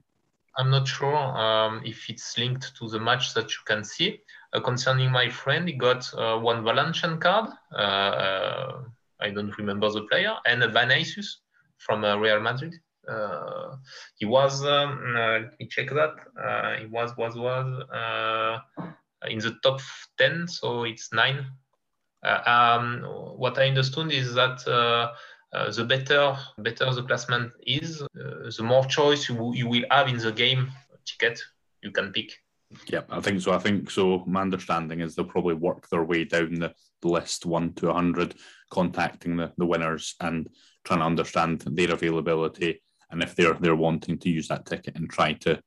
I'm not sure um, if it's linked to the match that you can see. Uh, concerning my friend, he got uh, one Valencian card. Uh, uh I don't remember the player, and a Vinicius from uh, Real Madrid. Uh, he was um, uh, let me check that uh, he was was was in the top 10 so it's nine um, what i understood is that uh, the better better the placement is, uh, the more choice you, you will have in the game ticket you can pick. Yeah, I think so. I think so. My understanding is they'll probably work their way down the, the list one to 100, contacting the, the winners and trying to understand their availability and if they're they're wanting to use that ticket and try to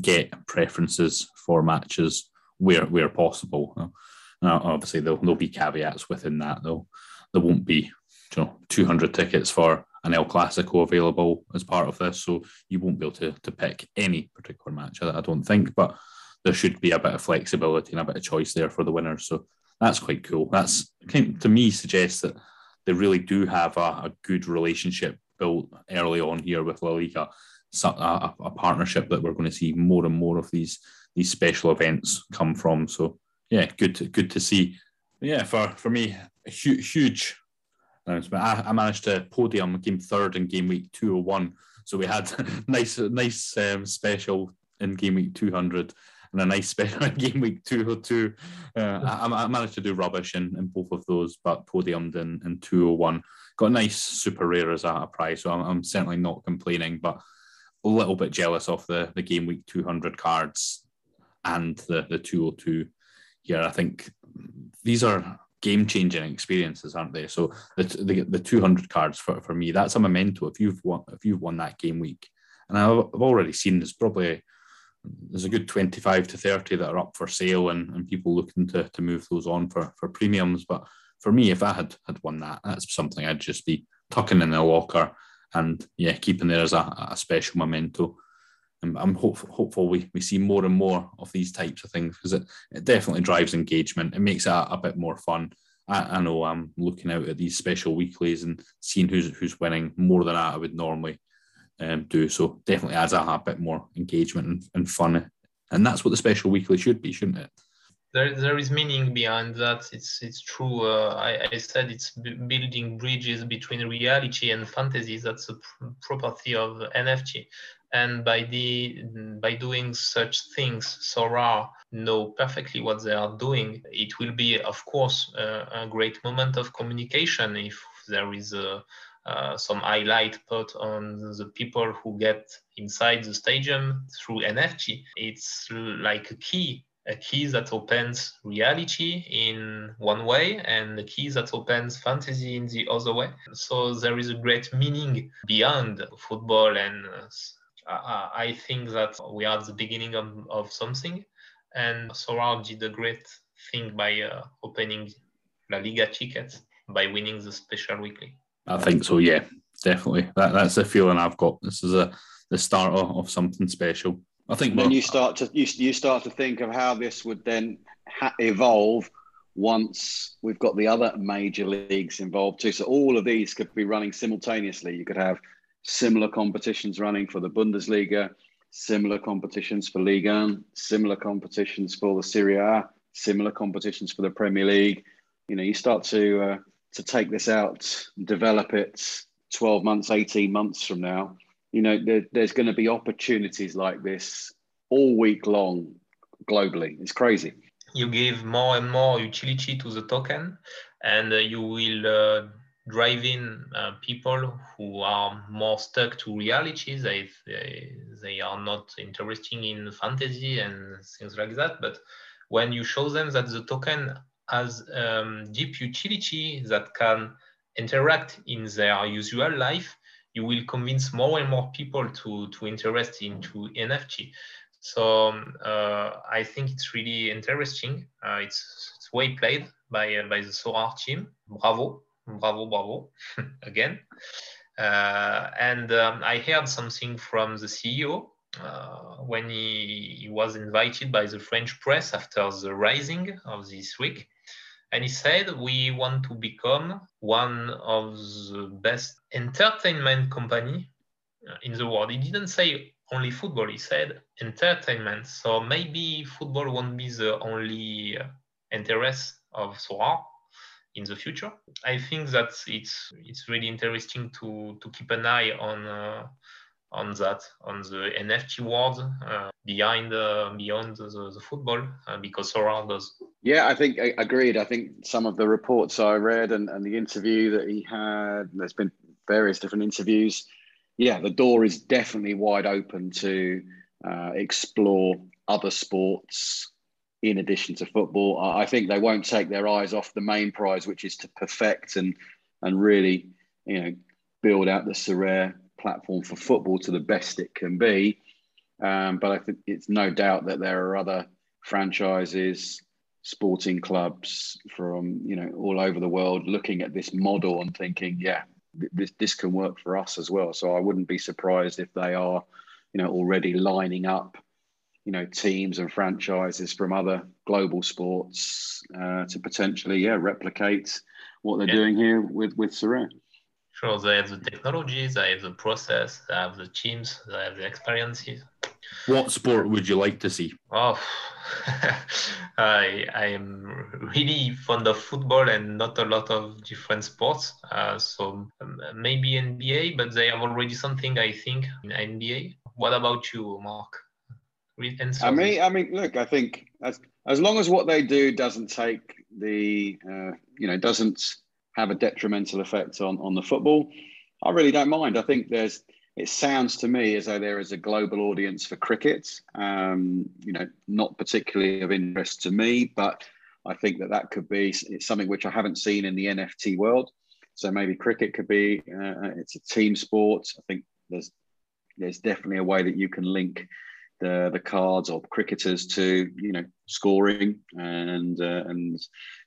get preferences for matches where where possible. Now, obviously, there'll, there'll be caveats within that, though. There won't be you know 200 tickets for an El Clasico available as part of this, so you won't be able to, to pick any particular match. I, don't think, but there should be a bit of flexibility and a bit of choice there for the winners. So that's quite cool. That's to me suggests that they really do have a, a good relationship built early on here with La Liga, a, a, a, partnership that we're going to see more and more of these these special events come from. So yeah, good to, good to see. Yeah, for for me, a hu- huge announcement. I, I, managed to podium, came third in game week two hundred one. So we had nice nice um, special in game week two hundred and a nice special in game week 202. Uh, I, I, managed to do rubbish in, in both of those, but podiumed in, in 201 got a nice super rare as a price, so I'm, I'm, certainly not complaining, but a little bit jealous of the, the game week 200 cards and the, the 202 here. I think these are game changing experiences, aren't they? So the, the, the 200 cards for, for me, that's a memento. If you've won, if you've won that game week, and I've, I've already seen there's probably there's a good 25 to 30 that are up for sale and, and people looking to, to move those on for, for premiums. But for me, if I had had won that, that's something I'd just be tucking in the locker and yeah, keeping there as a, a special memento. And I'm hopeful, hopeful we, we see more and more of these types of things because it, it definitely drives engagement. It makes it a, a bit more fun. I, I, know I'm looking out at these special weeklies and seeing who's who's winning more than I would normally um, do. So definitely adds a, a bit more engagement and, and fun. And that's what the special weekly should be, shouldn't it? There, there is meaning behind that. It's it's true. Uh, I, I said it's building bridges between reality and fantasy. That's a pr- property of NFT. And by the by doing such things, Sorare know perfectly what they are doing. It will be, of course, uh, a great moment of communication if there is a, uh, some highlight put on the people who get inside the stadium through NFT. It's like a key a key that opens reality in one way and a key that opens fantasy in the other way. So there is a great meaning beyond football, and uh, I think that we are at the beginning of, of something. And Sorare did a great thing by uh, opening La Liga tickets by winning the special weekly. I think so. Yeah, definitely. That, that's the feeling I've got. This is a the start of, of something special. I think then you start to you, you start to think of how this would then ha- evolve once we've got the other major leagues involved too. So all of these could be running simultaneously. You could have similar competitions running for the Bundesliga, similar competitions for Liga, similar competitions for the Serie A, similar competitions for the Premier League. You know, you start to uh, to take this out, develop it 12 months, 18 months from now. You know, there, there's going to be opportunities like this all week long globally. It's crazy. You give more and more utility to the token, and uh, you will uh, drive in uh, people who are more stuck to reality. They, they, they are not interested in fantasy and things like that. But when you show them that the token has um, deep utility that can interact in their usual life, you will convince more and more people to, to interest into NFT. So um, uh, I think it's really interesting. Uh, it's, it's way played by, uh, by the Sorare team. Bravo, bravo, bravo, again. Uh, and um, I heard something from the CEO uh, when he, he, was invited by the French press after the rising of this week. And he said, We want to become one of the best entertainment company uh, in the world. He didn't say only football, he said entertainment. So maybe football won't be the only uh, interest of Sorare in the future. I think that it's it's really interesting to to keep an eye on uh, on that on the NFT world uh, behind uh, beyond the, the football uh, because Sorare does. Yeah, I think I agreed. I think some of the reports I read and, and the interview that he had. There's been various different interviews. Yeah, the door is definitely wide open to uh, explore other sports in addition to football. I think they won't take their eyes off the main prize, which is to perfect and and really, you know, build out the Sorare platform for football to the best it can be. Um, but I think it's no doubt that there are other franchises, sporting clubs from you know all over the world looking at this model and thinking, yeah, this this can work for us as well. So I wouldn't be surprised if they are, you know, already lining up, you know, teams and franchises from other global sports uh, to potentially yeah replicate what they're yeah. doing here with with Sorare. Sure, they have the technologies, they have the process, they have the teams, they have the experiences. What sport would you like to see? Oh, I I am really fond of football and not a lot of different sports. Uh, so um, maybe NBA, but they have already something I think in NBA. What about you, Mark? I mean, I mean, look, I think as as long as what they do doesn't take the uh, you know doesn't have a detrimental effect on, on the football, I really don't mind. I think there's it sounds to me as though there is a global audience for cricket. Um, you know, not particularly of interest to me, but I think that that could be it's something which I haven't seen in the NFT world. So maybe cricket could be uh, it's a team sport. I think there's there's definitely a way that you can link the the cards or cricketers to you know scoring and uh, and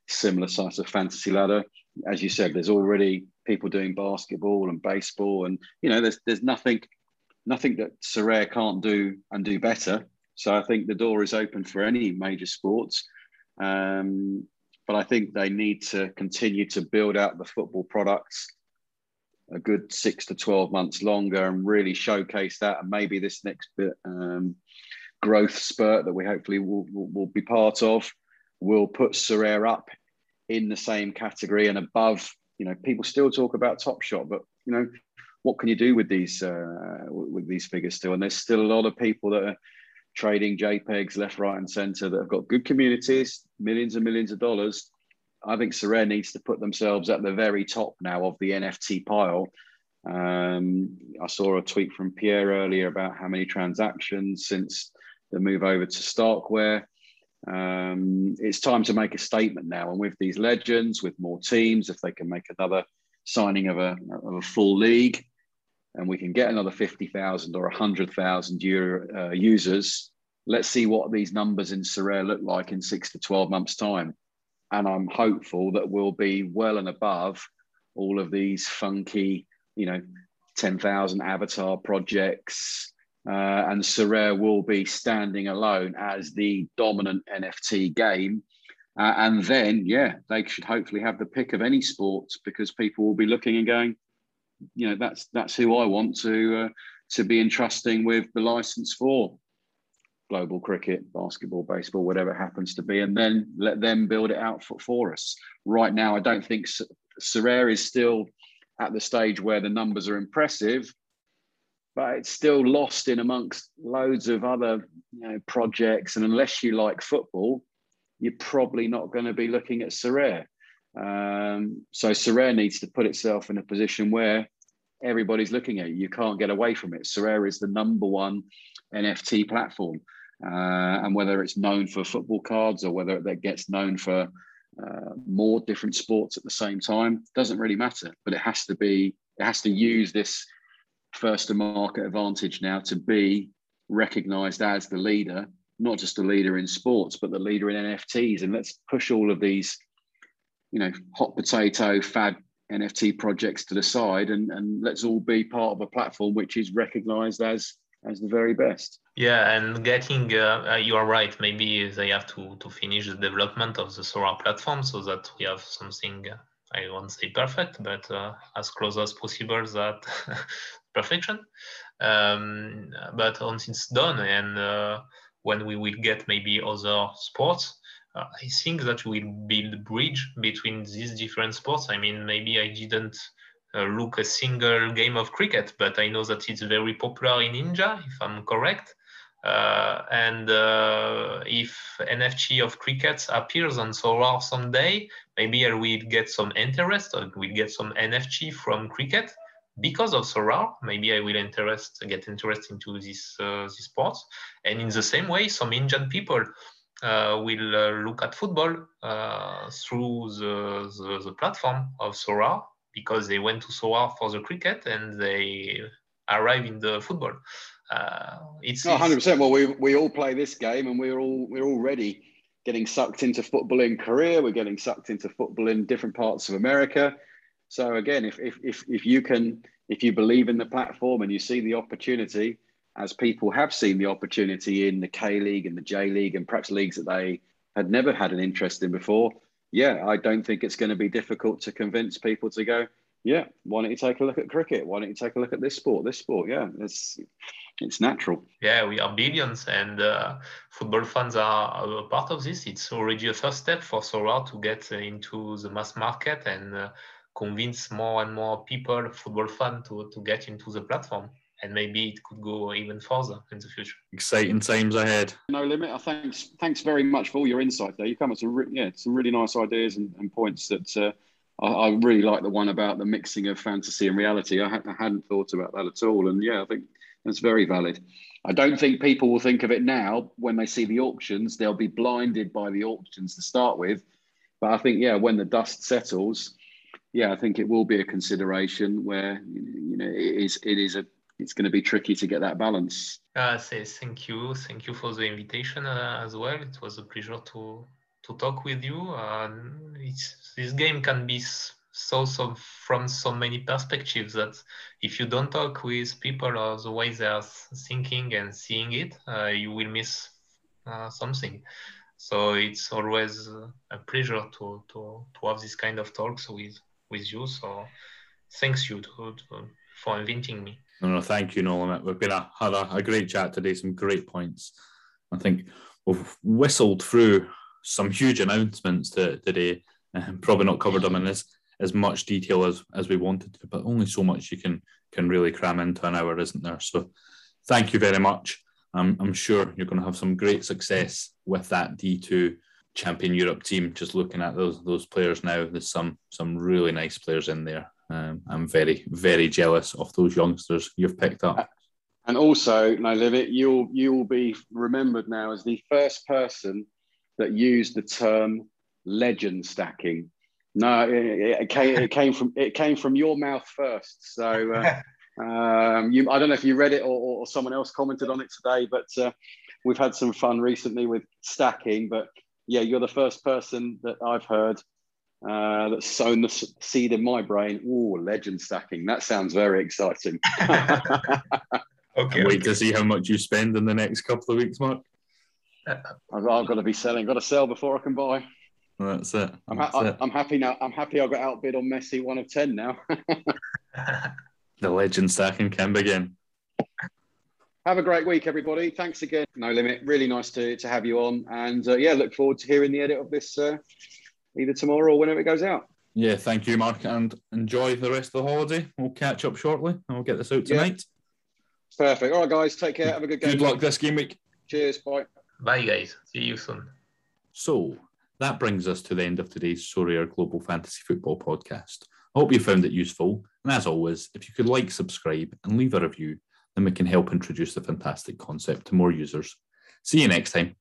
similar size of fantasy ladder as you said, there's already people doing basketball and baseball, and you know, there's there's nothing nothing that Sorare can't do and do better. So I think the door is open for any major sports. Um, but I think they need to continue to build out the football products a good six to 12 months longer and really showcase that. And maybe this next bit um, growth spurt that we hopefully will, will, will be part of will put Sorare up in the same category and above. You know, people still talk about Top Shot, but you know, what can you do with these uh, with these figures still? And there's still a lot of people that are trading JPEGs left, right, and centre that have got good communities, millions and millions of dollars. I think Sorare needs to put themselves at the very top now of the NFT pile. Um, I saw a tweet from Pierre earlier about how many transactions since the move over to Starkware. Um, it's time to make a statement now. And with these legends, with more teams, if they can make another signing of a, of a full league, and we can get another 50,000 or 100,000 uh, users, let's see what these numbers in Sorare look like in six to 12 months' time. And I'm hopeful that we'll be well and above all of these funky, you know, 10,000 avatar projects, uh, and Sorare will be standing alone as the dominant NFT game Uh, and then, yeah, they should hopefully have the pick of any sports because people will be looking and going, you know, that's that's who I want to uh, to be entrusting with the license for global cricket, basketball, baseball, whatever it happens to be, and then let them build it out for, for us. Right now, I don't think Sorare is still at the stage where the numbers are impressive, but it's still lost in amongst loads of other you know, projects. And unless you like football, you're probably not going to be looking at Sorare. Um, so Sorare needs to put itself in a position where everybody's looking at it. You can't get away from it. Sorare is the number one NFT platform. Uh, and whether it's known for football cards or whether it gets known for uh, more different sports at the same time doesn't really matter but it has to be it has to use this first to market advantage now to be recognized as the leader not just the leader in sports but the leader in nfts and let's push all of these you know hot potato fad nft projects to the side and, and let's all be part of a platform which is recognized as as the very best yeah, and getting, uh, uh, you are right. Maybe they have to to finish the development of the Sorare platform so that we have something. Uh, I won't say perfect, but uh, as close as possible that perfection. Um, but once it's done, and uh, when we will get maybe other sports, uh, I think that we'll build a bridge between these different sports. I mean, maybe I didn't uh, look a single game of cricket, but I know that it's very popular in India, if I'm correct. Uh, and uh, if NFT of crickets appears on Sorare someday, maybe I will get some interest or will get some NFT from cricket because of Sorare. Maybe I will interest get interest into this uh, this sport. And in the same way, some Indian people uh, will uh, look at football uh, through the, the, the platform of Sorare because they went to Sorare for the cricket and they arrive in the football. Uh, it's 100. percent Well, we we all play this game, and we're all we're already getting sucked into football in Korea. We're getting sucked into football in different parts of America. So again, if if if, if you can if you believe in the platform and you see the opportunity, as people have seen the opportunity in the K League and the J League and perhaps leagues that they had never had an interest in before, yeah, I don't think it's going to be difficult to convince people to go, yeah, why don't you take a look at cricket? Why don't you take a look at this sport? This sport, yeah, it's it's natural. Yeah, we are billions, and uh, football fans are a part of this. It's already a first step for Sorare to get into the mass market and uh, convince more and more people, football fans, to to get into the platform. And maybe it could go even further in the future. Exciting times ahead. No limit. I thanks thanks very much for all your insight there. You come up with some re- yeah some really nice ideas and, and points that. Uh, I, I, really like the one about the mixing of fantasy and reality. I, ha- I, hadn't thought about that at all, and yeah, I think that's very valid. I don't think people will think of it now when they see the auctions. They'll be blinded by the auctions to start with. But I think, yeah, when the dust settles, yeah, I think it will be a consideration where you know it is it is a it's going to be tricky to get that balance. Uh, say thank you, thank you for the invitation uh, as well. It was a pleasure to to talk with you. This game can be so so from so many perspectives that if you don't talk with people or the way they are thinking and seeing it, uh, you will miss uh, something. So it's always a pleasure to, to, to have this kind of talks with, with you. So thanks you to, to, for inviting me. No, no, thank you, Nolan. We've been a, had a, a great chat today, some great points. I think we've whistled through some huge announcements to, today, and probably not covered them in this as much detail as as we wanted to, but only so much you can can really cram into an hour, isn't there? So, thank you very much. I'm I'm sure you're going to have some great success with that D2 Champion Europe team. Just looking at those those players now, there's some some really nice players in there. Um, I'm very very jealous of those youngsters you've picked up. And also, no, live. You'll you will be remembered now as the first person that used the term legend stacking no, it, it, came, it came from it came from your mouth first. So uh, um, you, I don't know if you read it or, or, someone else commented on it today, but uh, we've had some fun recently with stacking. But yeah, you're the first person that I've heard uh, that's sown the seed in my brain. Oh, legend stacking. That sounds very exciting. okay. Wait to see how much you spend in the next couple of weeks, Mark. I've, I've got to be selling. Got to sell before I can buy. That's it. I'm, ha- That's it. I'm happy now. I'm happy I got outbid on Messi one of ten now. The legend stacking can begin. Have a great week, everybody. Thanks again. No limit. Really nice to, to have you on. And uh, yeah, look forward to hearing the edit of this uh, either tomorrow or whenever it goes out. Yeah, thank you, Mark, and enjoy the rest of the holiday. We'll catch up shortly and we'll get this out Yeah. tonight. Perfect. All right, guys. Take care. Have a good game. Good luck this game week. Cheers. Bye. Bye, guys. See you soon. So that brings us to the end of today's Sorare Global Fantasy Football podcast. I hope you found it useful. And as always, if you could like, subscribe, and leave a review, then we can help introduce the fantastic concept to more users. See you next time.